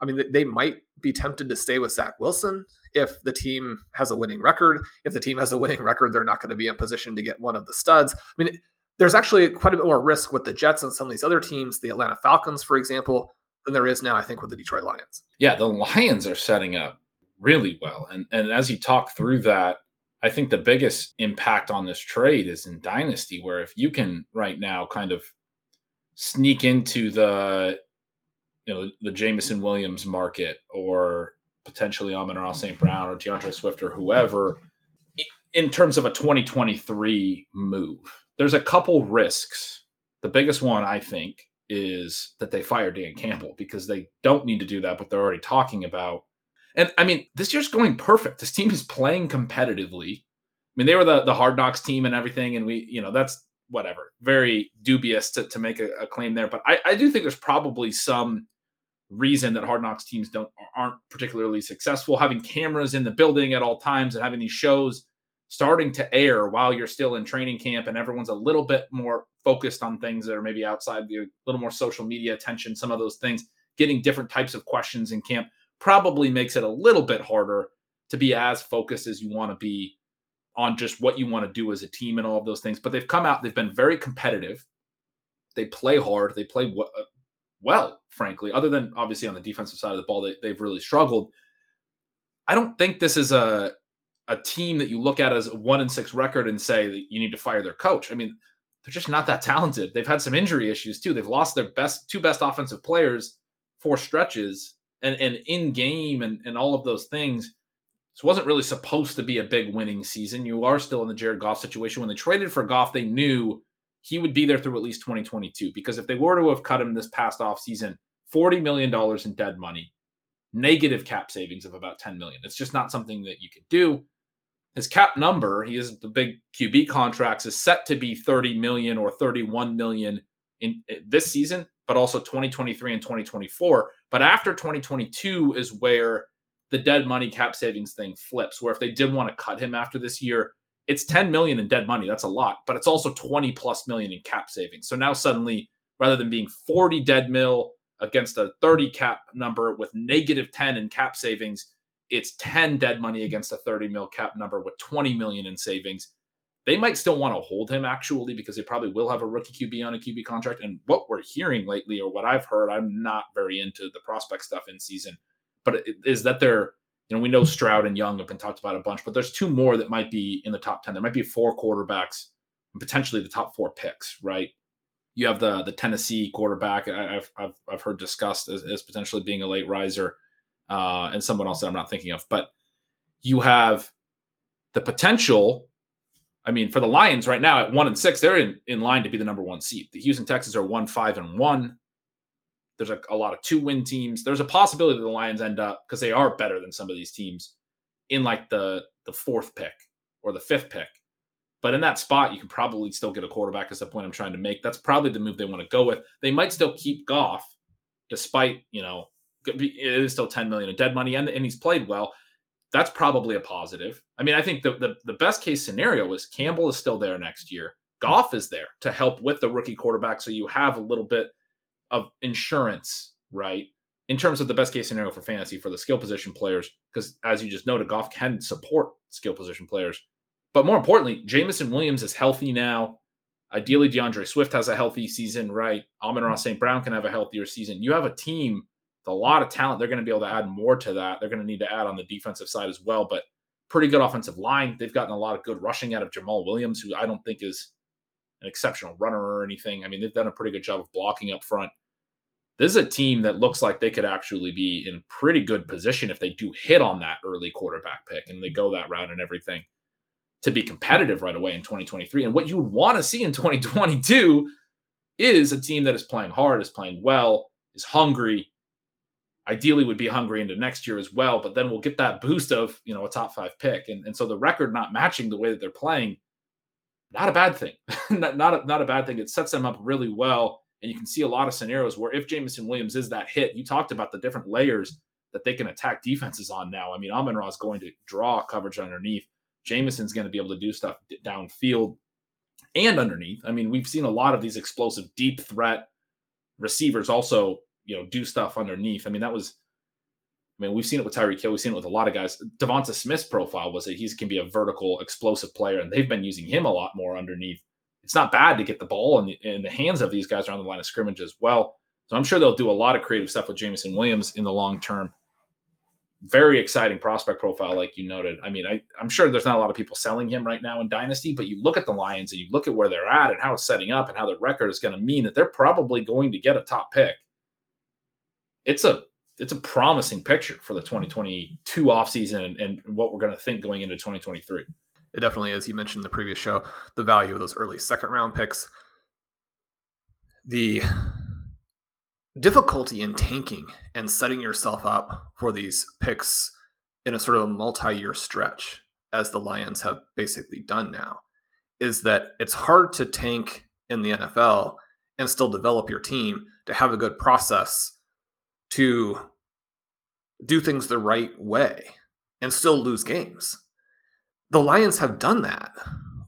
I mean, they might be tempted to stay with Zach Wilson if the team has a winning record. If the team has a winning record, they're not going to be in position to get one of the studs. I mean, there's actually quite a bit more risk with the Jets and some of these other teams, the Atlanta Falcons, for example, than there is now, I think, with the Detroit Lions. Yeah, the Lions are setting up really well. And and as you talk through that, I think the biggest impact on this trade is in Dynasty, where if you can right now kind of sneak into the you know the Jameson Williams market or potentially Amon-Ra St. Brown or D'Andre Swift or whoever in terms of a 2023 move. There's a couple risks. The biggest one, I think, is that they fire Dan Campbell because they don't need to do that, but they're already talking about. And I mean, this year's going perfect. This team is playing competitively. I mean, they were the, the hard knocks team and everything, and we, you know, that's whatever. Very dubious to, to make a, a claim there. But I, I do think there's probably some reason that hard knocks teams don't aren't particularly successful. Having cameras in the building at all times and having these shows starting to air while you're still in training camp and everyone's a little bit more focused on things that are maybe outside the little more social media attention some of those things getting different types of questions in camp probably makes it a little bit harder to be as focused as you want to be on just what you want to do as a team and all of those things. But they've come out they've been very competitive. They play hard. They play w- uh, well, frankly, other than obviously on the defensive side of the ball, they, they've really struggled. I don't think this is a a team that you look at as a one and six record and say that you need to fire their coach. I mean, they're just not that talented. They've had some injury issues too. They've lost their best two best offensive players for stretches and, and in game and, and all of those things. This wasn't really supposed to be a big winning season. You are still in the Jared Goff situation. When they traded for Goff, they knew he would be there through at least 2022. Because if they were to have cut him this past offseason, $40 million in dead money, negative cap savings of about 10 million. It's just not something that you could do. His cap number, he is the big QB contracts, is set to be 30 million or 31 million in eh, this season, but also 2023 and 2024. But after 2022 is where the dead money cap savings thing flips, where if they did want to cut him after this year, it's 10 million in dead money. That's a lot, but it's also 20 plus million in cap savings. So now suddenly, rather than being 40 dead mill against a 30 cap number with negative 10 in cap savings, it's 10 dead money against a 30 mil cap number with 20 million in savings. They might still want to hold him actually because they probably will have a rookie QB on a QB contract. And what we're hearing lately, or what I've heard, I'm not very into the prospect stuff in season, but is that they're, you know, we know Stroud and Young have been talked about a bunch, but there's two more that might be in the top 10. There might be four quarterbacks and potentially the top four picks, right? You have the the Tennessee quarterback I've I've, I've heard discussed as, as potentially being a late riser uh, and someone else that I'm not thinking of. But you have the potential. I mean, for the Lions right now at one and six, they're in, in line to be the number one seed. The Houston Texans are one, five, and one. There's a, a lot of two win teams. There's a possibility that the Lions end up because they are better than some of these teams in like the the fourth pick or the fifth pick. But in that spot, you can probably still get a quarterback. Is the point I'm trying to make? That's probably the move they want to go with. They might still keep Goff, despite you know it is still 10 million in dead money and, and he's played well. That's probably a positive. I mean i think the, the, the best case scenario is campbell is still there next year. Goff is there to help with the rookie quarterback so you have a little bit of insurance right in terms of the best case scenario for fantasy for the skill position players because as you just noted goff can support skill position players. But more importantly jameson williams is healthy now. Ideally d'andre swift has a healthy season right? Amon-ra st brown can have a healthier season. You have a team a lot of talent. They're going to be able to add more to that. They're going to need to add on the defensive side as well. But pretty good offensive line. They've gotten a lot of good rushing out of Jamaal Williams, who I don't think is an exceptional runner or anything. I mean, they've done a pretty good job of blocking up front. This is a team that looks like they could actually be in pretty good position if they do hit on that early quarterback pick and they go that route and everything to be competitive right away in 2023. And what you would want to see in 2022 is a team that is playing hard, is playing well, is hungry, ideally would be hungry into next year as well. But then we'll get that boost of you know a top five pick, and and so the record not matching the way that they're playing, not a bad thing, not not a, not a bad thing. It sets them up really well, and you can see a lot of scenarios where if Jameson Williams is that hit, you talked about the different layers that they can attack defenses on now. I mean, Amon Ra is going to draw coverage underneath. Jameson's going to be able to do stuff downfield and underneath. I mean, we've seen a lot of these explosive deep threat receivers also you know do stuff underneath. I mean, that was. I mean, we've seen it with Tyreek Hill. We've seen it with a lot of guys. Devonta Smith's profile was that he can be a vertical, explosive player, and they've been using him a lot more underneath. It's not bad to get the ball in the, in the hands of these guys around the line of scrimmage as well. So I'm sure they'll do a lot of creative stuff with Jameson Williams in the long term. Very exciting prospect profile, like you noted. I mean, I, I'm sure there's not a lot of people selling him right now in Dynasty, but you look at the Lions and you look at where they're at and how it's setting up and how the record is going to mean that they're probably going to get a top pick it's a it's a promising picture for the 2022 offseason and, and what we're going to think going into 2023. It definitely is. You mentioned in the previous show the value of those early second round picks. The difficulty in tanking and setting yourself up for these picks in a sort of multi year stretch, as the Lions have basically done now, is that it's hard to tank in the NFL and still develop your team to have a good process to do things the right way and still lose games. The Lions have done that,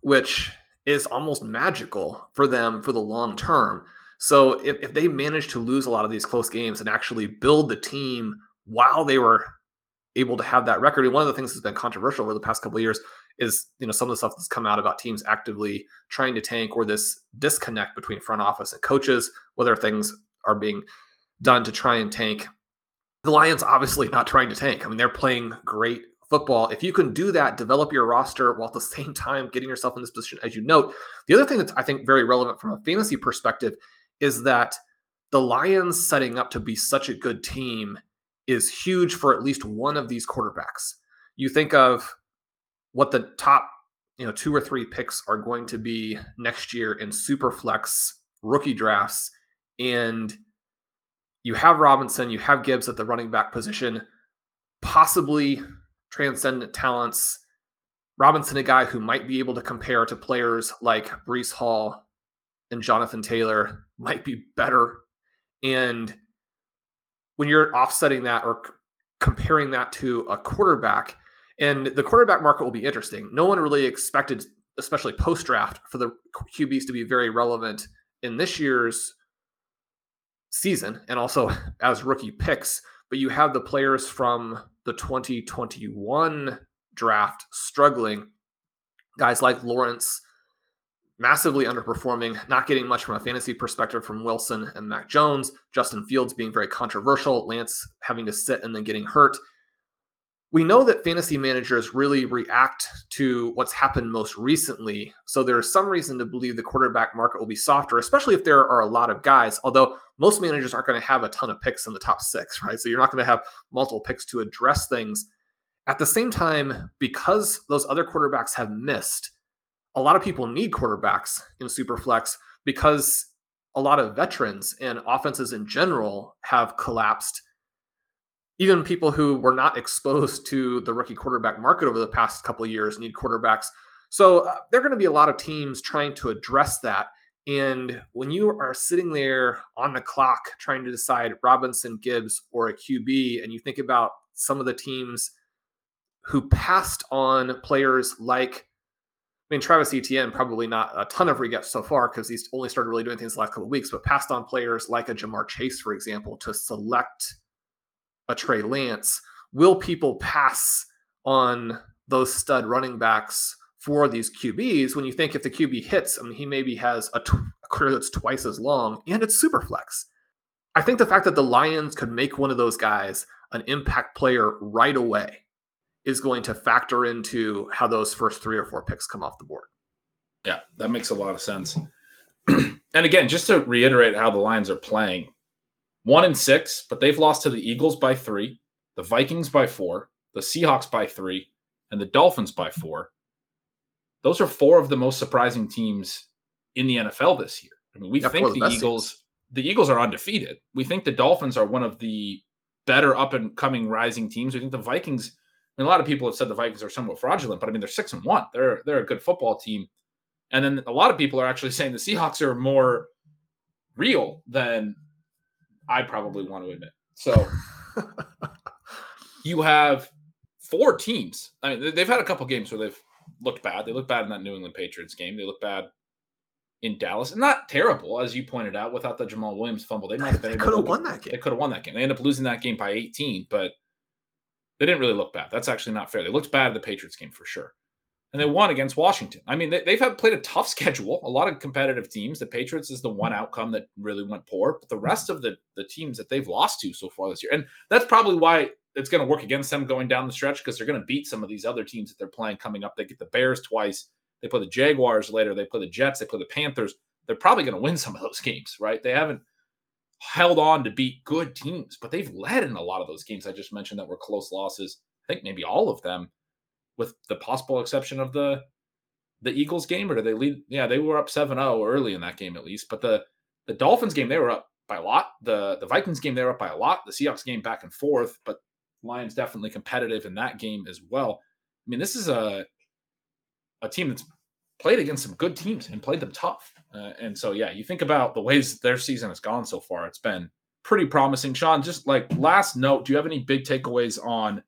which is almost magical for them for the long term. So if, if they manage to lose a lot of these close games and actually build the team while they were able to have that record, and one of the things that's been controversial over the past couple of years is you know some of the stuff that's come out about teams actively trying to tank or this disconnect between front office and coaches, whether things are being done to try and tank. The Lions obviously not trying to tank. I mean, they're playing great football. If you can do that, develop your roster while at the same time getting yourself in this position, as you note. The other thing that's I think very relevant from a fantasy perspective is that the Lions setting up to be such a good team is huge for at least one of these quarterbacks. You think of what the top, you know, two or three picks are going to be next year in super flex rookie drafts and you have Robinson, you have Gibbs at the running back position, possibly transcendent talents. Robinson, a guy who might be able to compare to players like Breece Hall and Jonathan Taylor, might be better. And when you're offsetting that or comparing that to a quarterback, and the quarterback market will be interesting. No one really expected, especially post draft, for the QBs to be very relevant in this year's season and also as rookie picks. But you have the players from the 2021 draft struggling. Guys like Lawrence, massively underperforming, not getting much from a fantasy perspective from Wilson and Mac Jones. Justin Fields being very controversial. Lance having to sit and then getting hurt. We know that fantasy managers really react to what's happened most recently. So there's some reason to believe the quarterback market will be softer, especially if there are a lot of guys. Although most managers aren't going to have a ton of picks in the top six, right? So you're not going to have multiple picks to address things. At the same time, because those other quarterbacks have missed, a lot of people need quarterbacks in Superflex because a lot of veterans and offenses in general have collapsed. Even people who were not exposed to the rookie quarterback market over the past couple of years need quarterbacks. So uh, there are going to be a lot of teams trying to address that. And when you are sitting there on the clock trying to decide Robinson, Gibbs, or a QB, and you think about some of the teams who passed on players like, I mean, Travis Etienne, probably not a ton of regeps so far because he's only started really doing things the last couple of weeks, but passed on players like a Ja'Marr Chase, for example, to select a Trey Lance. Will people pass on those stud running backs for these QBs, when you think if the QB hits, I mean, he maybe has a, a career that's twice as long and it's super flex. I think the fact that the Lions could make one of those guys an impact player right away is going to factor into how those first three or four picks come off the board. Yeah, that makes a lot of sense. and again, just to reiterate how the Lions are playing, one and six, but they've lost to the Eagles by three, the Vikings by four, the Seahawks by three, and the Dolphins by four. Those are four of the most surprising teams in the NFL this year. I mean, we Yeah, think the Eagles, teams. the Eagles are undefeated. We think the Dolphins are one of the better up and coming rising teams. We think the Vikings. I mean, a lot of people have said the Vikings are somewhat fraudulent, but I mean, they're six and one. They're they're a good football team. And then a lot of people are actually saying the Seahawks are more real than I probably want to admit. So you have four teams. I mean, they- they've had a couple games where they've looked bad. They looked bad in that New England Patriots game. They looked bad in Dallas. and Not terrible, as you pointed out, without the Jamaal Williams fumble. They might have been They could have won that game. They could have won that game. They end up losing that game by 18, but they didn't really look bad. That's actually not fair. They looked bad in the Patriots game for sure. And they won against Washington. I mean, they, they've had played a tough schedule, a lot of competitive teams. The Patriots is the one mm-hmm. outcome that really went poor, but the rest mm-hmm. of the the teams that they've lost to so far this year, and that's probably why it's going to work against them going down the stretch because they're going to beat some of these other teams that they're playing coming up. They get the Bears twice, they play the Jaguars later, they play the Jets, they play the Panthers. They're probably going to win some of those games, right? They haven't held on to beat good teams, but they've led in a lot of those games I just mentioned that were close losses. I think maybe all of them, with the possible exception of the the Eagles game, or do they lead? Yeah, they were up 7-0 early in that game at least. But the the Dolphins game, they were up by a lot. The the Vikings game, they were up by a lot. The Seahawks game back and forth, but Lions definitely competitive in that game as well. I mean, this is a a team that's played against some good teams and played them tough. Uh, and so, yeah, you think about the ways their season has gone so far. It's been pretty promising. Sean, just like last note, do you have any big takeaways on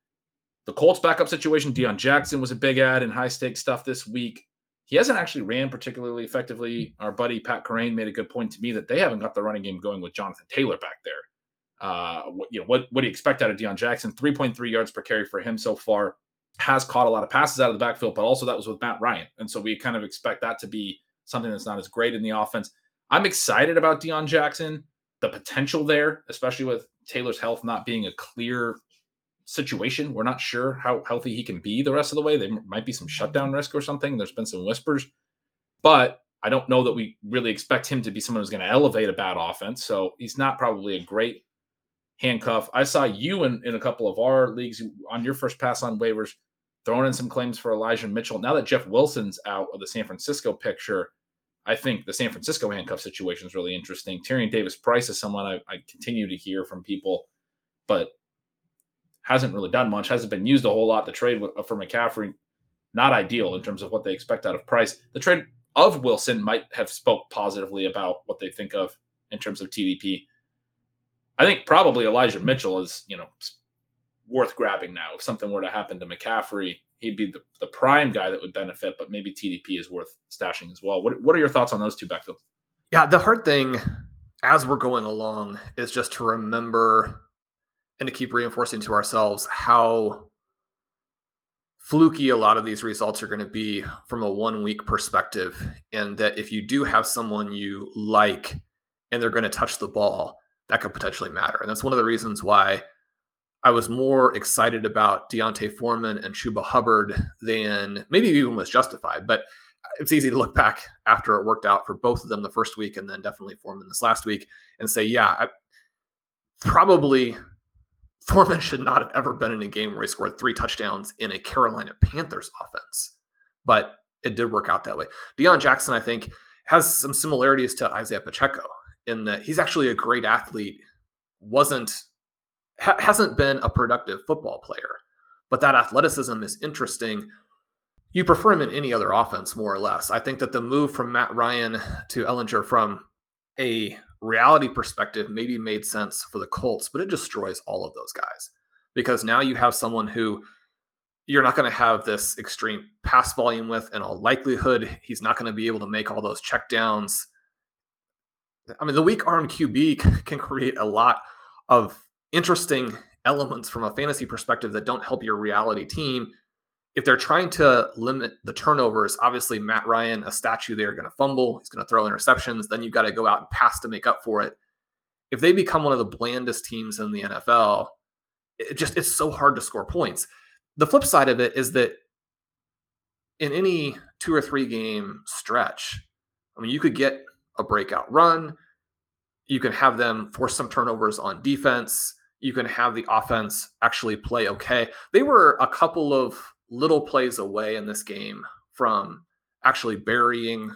the Colts backup situation? Deon Jackson was a big ad in high stakes stuff this week. He hasn't actually ran particularly effectively. Our buddy Pat Kerrane made a good point to me that they haven't got the running game going with Jonathan Taylor back there. Uh, what, you know, what what do you expect out of Deon Jackson? 3.3 yards per carry for him so far. Has caught a lot of passes out of the backfield, but also that was with Matt Ryan, and so we kind of expect that to be something that's not as great in the offense. I'm excited about Deon Jackson. the potential there, especially with Taylor's health not being a clear situation. We're not sure how healthy he can be the rest of the way. There might be some shutdown risk or something. There's been some whispers, but I don't know that we really expect him to be someone who's going to elevate a bad offense. So he's not probably a great handcuff. I saw you in, in a couple of our leagues on your first pass on waivers throwing in some claims for Elijah Mitchell. Now that Jeff Wilson's out of the San Francisco picture, I think the San Francisco handcuff situation is really interesting. Tyrion Davis Price is someone I, I continue to hear from people, but hasn't really done much, hasn't been used a whole lot. The trade for McCaffrey, not ideal in terms of what they expect out of Price. The trade of Wilson might have spoke positively about what they think of in terms of TDP. I think probably Elijah Mitchell is, you know, worth grabbing now. If something were to happen to McCaffrey, he'd be the, the prime guy that would benefit, but maybe TDP is worth stashing as well. What, what are your thoughts on those two backfields? Yeah, the hard thing as we're going along is just to remember and to keep reinforcing to ourselves how fluky a lot of these results are going to be from a one week perspective. And that if you do have someone you like and they're going to touch the ball, that could potentially matter. And that's one of the reasons why I was more excited about D'Onta Foreman and Chuba Hubbard than maybe even was justified. But it's easy to look back after it worked out for both of them the first week and then definitely Foreman this last week and say, yeah, I, probably Foreman should not have ever been in a game where he scored three touchdowns in a Carolina Panthers offense. But it did work out that way. Deon Jackson, I think, has some similarities to Isaiah Pacheco in that he's actually a great athlete, wasn't ha- hasn't been a productive football player, but that athleticism is interesting. You prefer him in any other offense, more or less. I think that the move from Matt Ryan to Ehlinger from a reality perspective maybe made sense for the Colts, but it destroys all of those guys because now you have someone who you're not going to have this extreme pass volume with, and all likelihood, he's not going to be able to make all those checkdowns. I mean, the weak arm QB can create a lot of interesting elements from a fantasy perspective that don't help your reality team. If they're trying to limit the turnovers, obviously Matt Ryan, a statue there, going to fumble. He's going to throw interceptions. Then you've got to go out and pass to make up for it. If they become one of the blandest teams in the NFL, it just it's so hard to score points. The flip side of it is that in any two or three game stretch, I mean, you could get a breakout run. You can have them force some turnovers on defense you can have the offense actually play okay. They were a couple of little plays away in this game from actually burying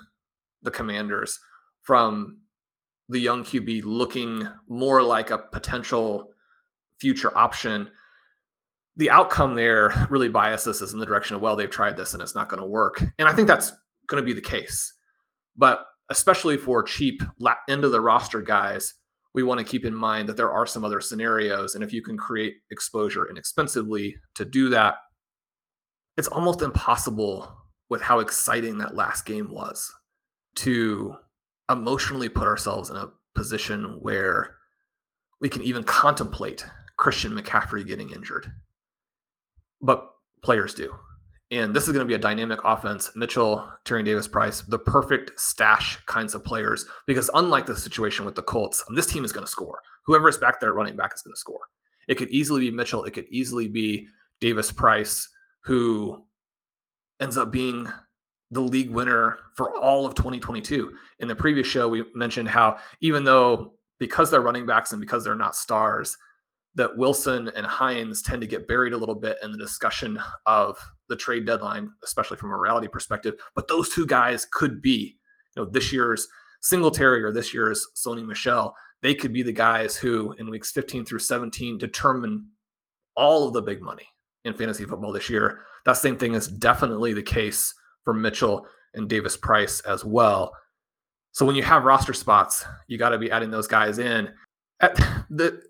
the commanders, from the young QB looking more like a potential future option. The outcome there really biases us in the direction of, well, they've tried this and it's not going to work. And I think that's going to be the case. But especially for cheap end of the roster guys, we want to keep in mind that there are some other scenarios. And if you can create exposure inexpensively to do that, it's almost impossible with how exciting that last game was to emotionally put ourselves in a position where we can even contemplate Christian McCaffrey getting injured. But players do. And this is going to be a dynamic offense. Mitchell, Tyrion Davis Price, the perfect stash kinds of players. Because unlike the situation with the Colts, this team is going to score. Whoever is back there running back is going to score. It could easily be Mitchell. It could easily be Davis Price, who ends up being the league winner for all of 2022. In the previous show, we mentioned how even though because they're running backs and because they're not stars, that Wilson and Hines tend to get buried a little bit in the discussion of the trade deadline, especially from a reality perspective. But those two guys could be, you know, this year's Singletary or this year's Sony Michel. They could be the guys who, in weeks 15 through 17, determine all of the big money in fantasy football this year. That same thing is definitely the case for Mitchell and Davis Price as well. So when you have roster spots, you got to be adding those guys in. At the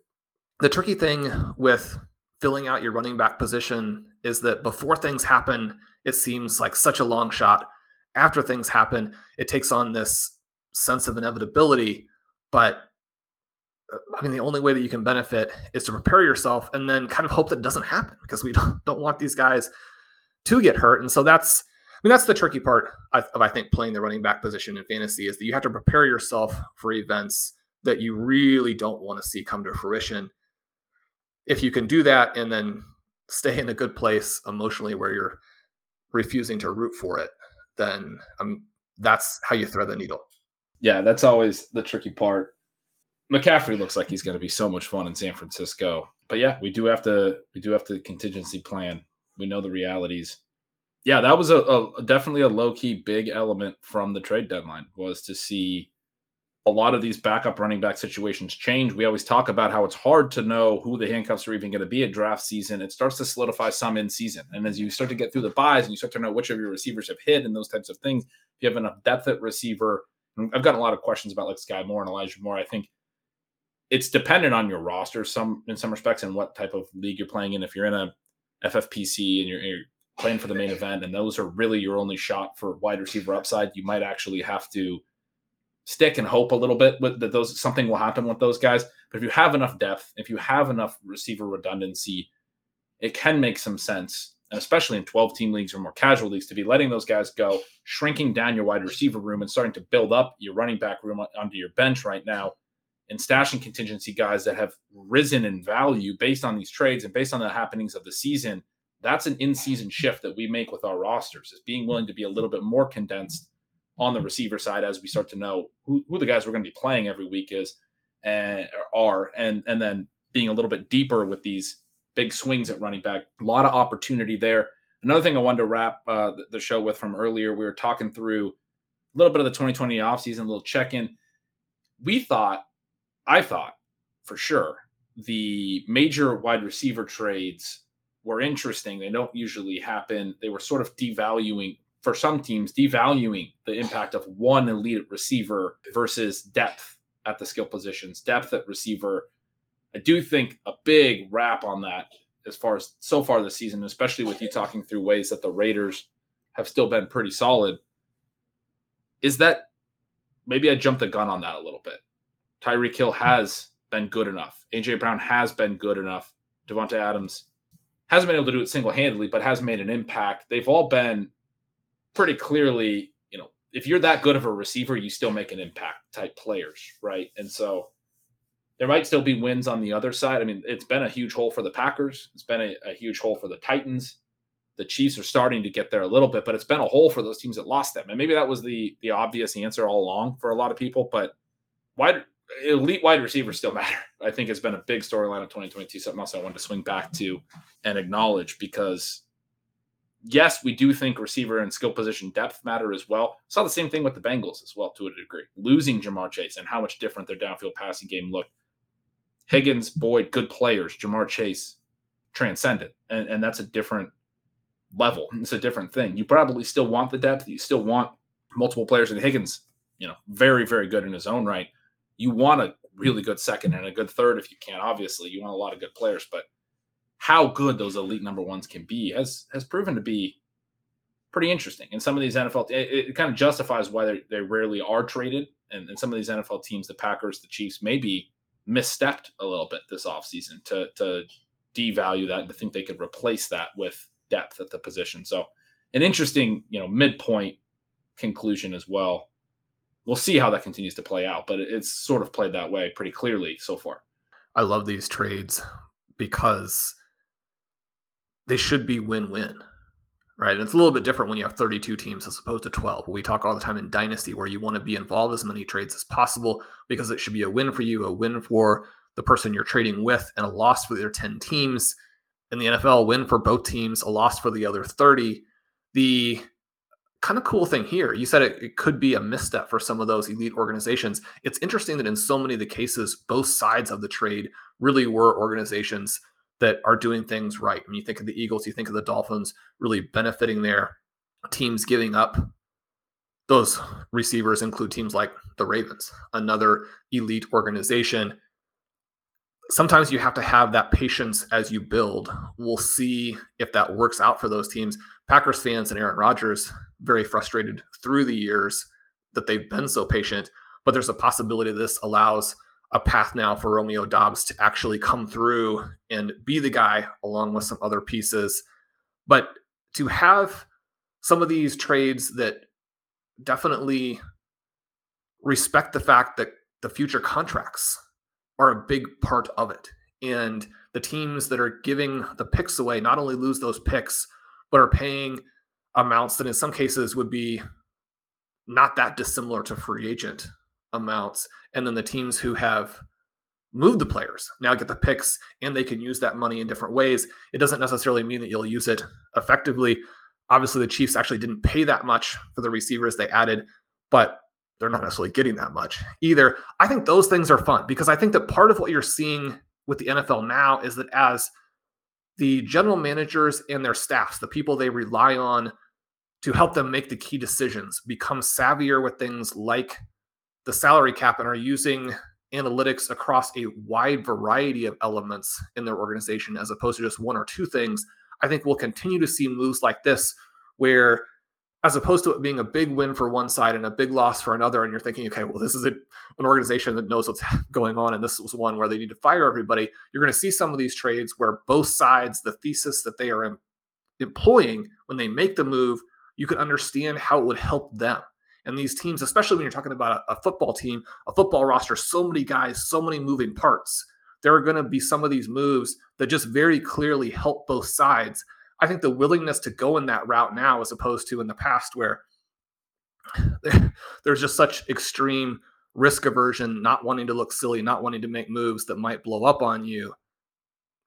the tricky thing with filling out your running back position is that before things happen, it seems like such a long shot. After things happen, it takes on this sense of inevitability. But I mean, the only way that you can benefit is to prepare yourself and then kind of hope that doesn't happen because we don't, don't want these guys to get hurt. And so that's, I mean, that's the tricky part of, I think, playing the running back position in fantasy is that you have to prepare yourself for events that you really don't want to see come to fruition. If you can do that and then stay in a good place emotionally where you're refusing to root for it, then um, that's how you thread the needle. Yeah, that's always the tricky part. McCaffrey looks like he's going to be so much fun in San Francisco. But yeah, we do have to we do have to contingency plan. We know the realities. Yeah, that was a, a definitely a low key big element from the trade deadline was to see a lot of these backup running back situations change. We always talk about how it's hard to know who the handcuffs are even going to be at draft season. It starts to solidify some in season. And as you start to get through the buys and you start to know which of your receivers have hit and those types of things, if you have enough depth at receiver, I've gotten a lot of questions about like Skyy Moore and Elijah Moore. I think it's dependent on your roster some in some respects and what type of league you're playing in. If you're in a FFPC and you're, you're playing for the main event and those are really your only shot for wide receiver upside, you might actually have to – stick and hope a little bit with that those something will happen with those guys. But if you have enough depth, if you have enough receiver redundancy, it can make some sense, and especially in 12 team leagues or more casual leagues, to be letting those guys go, shrinking down your wide receiver room and starting to build up your running back room onto your bench right now, and stashing contingency guys that have risen in value based on these trades and based on the happenings of the season. That's an in-season shift that we make with our rosters, is being willing to be a little bit more condensed on the receiver side as we start to know who, who the guys we're going to be playing every week is and are and and then being a little bit deeper with these big swings at running back a lot of opportunity there another thing i wanted to wrap uh, the, show with from earlier we were talking through a little bit of the 2020 offseason a little check-in we thought i thought for sure the major wide receiver trades were interesting they don't usually happen they were sort of devaluing for some teams devaluing the impact of one elite receiver versus depth at the skill positions, depth at receiver. I do think a big wrap on that as far as so far this season, especially with you talking through ways that the Raiders have still been pretty solid, is that maybe I jumped the gun on that a little bit. Tyreek Hill has been good enough. AJ Brown has been good enough. Davante Adams hasn't been able to do it single handedly, but has made an impact. They've all been pretty clearly, you know, if you're that good of a receiver, you still make an impact type players, right? And so there might still be wins on the other side. I mean, it's been a huge hole for the Packers. It's been a, a huge hole for the Titans. The Chiefs are starting to get there a little bit, but it's been a hole for those teams that lost them. And maybe that was the the obvious answer all along for a lot of people. But wide elite wide receivers still matter. I think it's been a big storyline of 2022. Something else I wanted to swing back to and acknowledge because yes, we do think receiver and skill position depth matter as well. Saw the same thing with the Bengals as well to a degree. Losing Ja'Marr Chase and how much different their downfield passing game looked. Higgins, Boyd, good players. Ja'Marr Chase transcendent. And, and that's a different level. It's a different thing. You probably still want the depth. You still want multiple players. And Higgins, you know, very, very good in his own right. You want a really mm-hmm. good second and a good third if you can. Obviously, you want a lot of good players, but how good those elite number ones can be has has proven to be pretty interesting. And some of these NFL, it, it kind of justifies why they, they rarely are traded. And, and some of these NFL teams, the Packers, the Chiefs, maybe misstepped a little bit this offseason to to devalue that and to think they could replace that with depth at the position. So an interesting, you know, midpoint conclusion as well. We'll see how that continues to play out, but it's sort of played that way pretty clearly so far. I love these trades because they should be win-win right? And it's a little bit different when you have 32 teams as opposed to 12. We talk all the time in Dynasty where you want to be involved as many trades as possible because it should be a win for you, a win for the person you're trading with, and a loss for the other 10 teams. In the NFL, win for both teams, a loss for the other 30. The kind of cool thing here, you said it, it could be a misstep for some of those elite organizations. It's interesting that in so many of the cases, both sides of the trade really were organizations that are doing things right. When you think of the Eagles, you think of the Dolphins really benefiting their teams giving up. Those receivers include teams like the Ravens, another elite organization. Sometimes you have to have that patience as you build. We'll see if that works out for those teams. Packers fans and Aaron Rodgers very frustrated through the years that they've been so patient, but there's a possibility this allows a path now for Romeo Doubs to actually come through and be the guy along with some other pieces. But to have some of these trades that definitely respect the fact that the future contracts are a big part of it. And the teams that are giving the picks away not only lose those picks, but are paying amounts that in some cases would be not that dissimilar to free agent amounts. And then the teams who have moved the players now get the picks and they can use that money in different ways. It doesn't necessarily mean that you'll use it effectively. Obviously, the Chiefs actually didn't pay that much for the receivers they added, but they're not necessarily getting that much either. I think those things are fun because I think that part of what you're seeing with the NFL now is that as the general managers and their staffs, the people they rely on to help them make the key decisions, become savvier with things like the salary cap and are using analytics across a wide variety of elements in their organization as opposed to just one or two things. I think we'll continue to see moves like this where as opposed to it being a big win for one side and a big loss for another. And you're thinking, okay, well, this is a, an organization that knows what's going on. And this was one where they need to fire everybody. You're going to see some of these trades where both sides, the thesis that they are em- employing when they make the move, you can understand how it would help them. And these teams, especially when you're talking about a, a football team, a football roster, so many guys, so many moving parts, there are going to be some of these moves that just very clearly help both sides I think the willingness to go in that route now, as opposed to in the past, where there's just such extreme risk aversion, not wanting to look silly, not wanting to make moves that might blow up on you.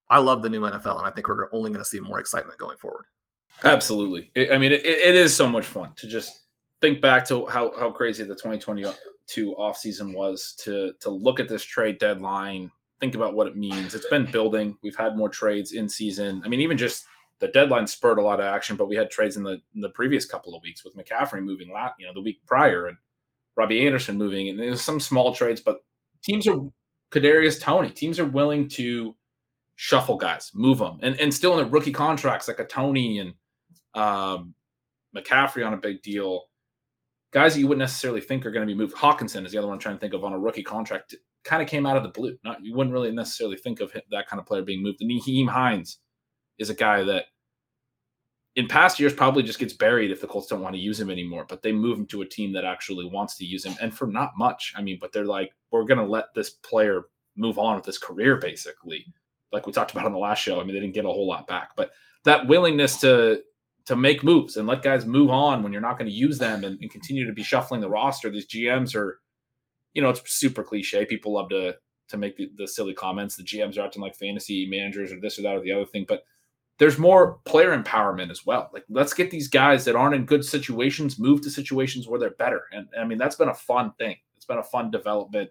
I love the new NFL, and I think we're only going to see more excitement going forward. Absolutely. I mean, it, it is so much fun to just think back to how, how crazy the 2022 offseason was to to look at this trade deadline, think about what it means. It's been building. We've had more trades in season. I mean, even just the deadline spurred a lot of action, but we had trades in the in the previous couple of weeks with McCaffrey moving, last, you know, the week prior, and Robbie Anderson moving, and there's some small trades, but teams are Kadarius Toney. Teams are willing to shuffle guys, move them, and and still in the rookie contracts like a Toney and um, McCaffrey on a big deal. Guys that you wouldn't necessarily think are going to be moved. Hockenson is the other one I'm trying to think of on a rookie contract. Kind of came out of the blue. Not you wouldn't really necessarily think of that kind of player being moved. And Nyheim Hines is a guy that in past years probably just gets buried if the Colts don't want to use him anymore. But they move him to a team that actually wants to use him, and for not much. I mean, but they're like, we're going to let this player move on with his career, basically. Like we talked about on the last show. I mean, they didn't get a whole lot back, but that willingness to to make moves and let guys move on when you're not going to use them and, and continue to be shuffling the roster. These GMs are, you know, it's super cliche. People love to to make the, the silly comments. The GMs are acting like fantasy managers or this or that or the other thing, but there's more player empowerment as well. Like, let's get these guys that aren't in good situations move to situations where they're better. And I mean, that's been a fun thing. It's been a fun development.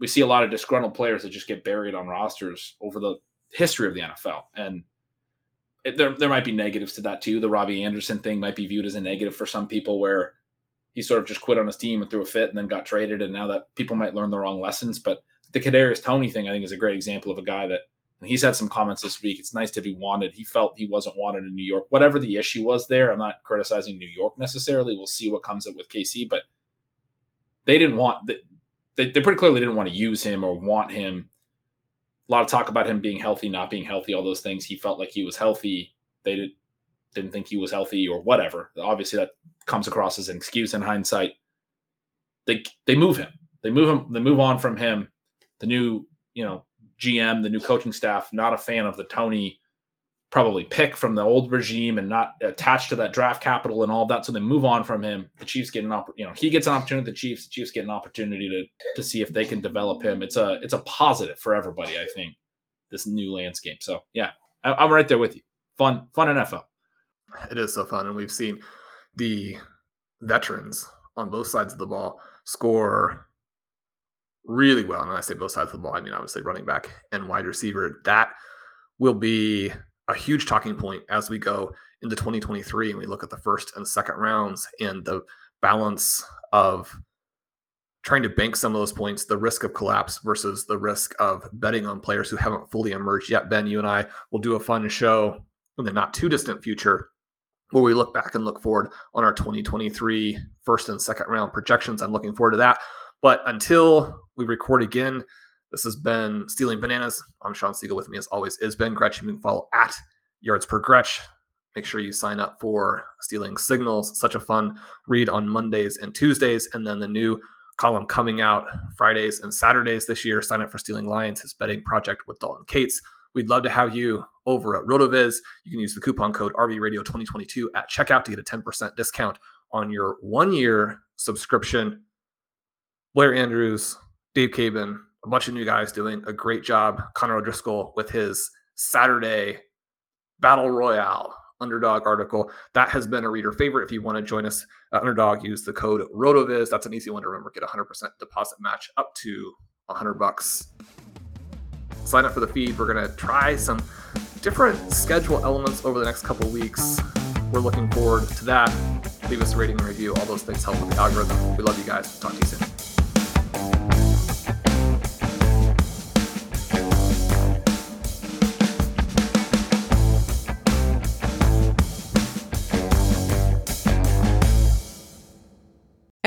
We see a lot of disgruntled players that just get buried on rosters over the history of the NFL. And it, there, there might be negatives to that too. The Robbie Anderson thing might be viewed as a negative for some people where he sort of just quit on his team and threw a fit and then got traded. And now that people might learn the wrong lessons. But the Kadarius Toney thing, I think, is a great example of a guy that – and he's had some comments this week. It's nice to be wanted. He felt he wasn't wanted in New York. Whatever the issue was there, I'm not criticizing New York necessarily. We'll see what comes up with KC, but they didn't want they, they pretty clearly didn't want to use him or want him. A lot of talk about him being healthy, not being healthy, all those things. He felt like he was healthy. They did, didn't think he was healthy or whatever. Obviously, that comes across as an excuse in hindsight. They they move him. They move him. They move on from him. The new, you know, GM, the new coaching staff, not a fan of the Toney probably pick from the old regime and not attached to that draft capital and all that. So they move on from him. The Chiefs get an opportunity, you know, he gets an opportunity. The Chiefs, the Chiefs get an opportunity to to see if they can develop him. It's a it's a positive for everybody, I think, this new landscape. So yeah, I, am right there with you. Fun, fun NFL. It is so fun, and we've seen the veterans on both sides of the ball score really well. And I say both sides of the ball, I mean, obviously running back and wide receiver. That will be a huge talking point as we go into 2023 and we look at the first and second rounds and the balance of trying to bank some of those points, the risk of collapse versus the risk of betting on players who haven't fully emerged yet. Ben, you and I will do a fun show in the not too distant future where we look back and look forward on our 2023 first and second round projections. I'm looking forward to that. But until we record again, this has been Stealing Bananas. I'm Shawn Siegele. With me, as always, is Ben Gretch. You can follow at Yards Per Gretch. Make sure you sign up for Stealing Signals. Such a fun read on Mondays and Tuesdays. And then the new column coming out Fridays and Saturdays this year. Sign up for Stealing Lines, his betting project with Dalton Cates. We'd love to have you over at RotoViz. You can use the coupon code RVRadio2022 at checkout to get a 10% discount on your one year subscription. Blair Andrews, Dave Caban, a bunch of new guys doing a great job. Connor O'Driscoll with his Saturday Battle Royale underdog article. That has been a reader favorite. If you want to join us at underdog, use the code RotoViz. That's an easy one to remember. Get a 100% deposit match up to 100 bucks. Sign up for the feed. We're going to try some different schedule elements over the next couple weeks. We're looking forward to that. Leave us a rating and review. All those things help with the algorithm. We love you guys. Talk to you soon.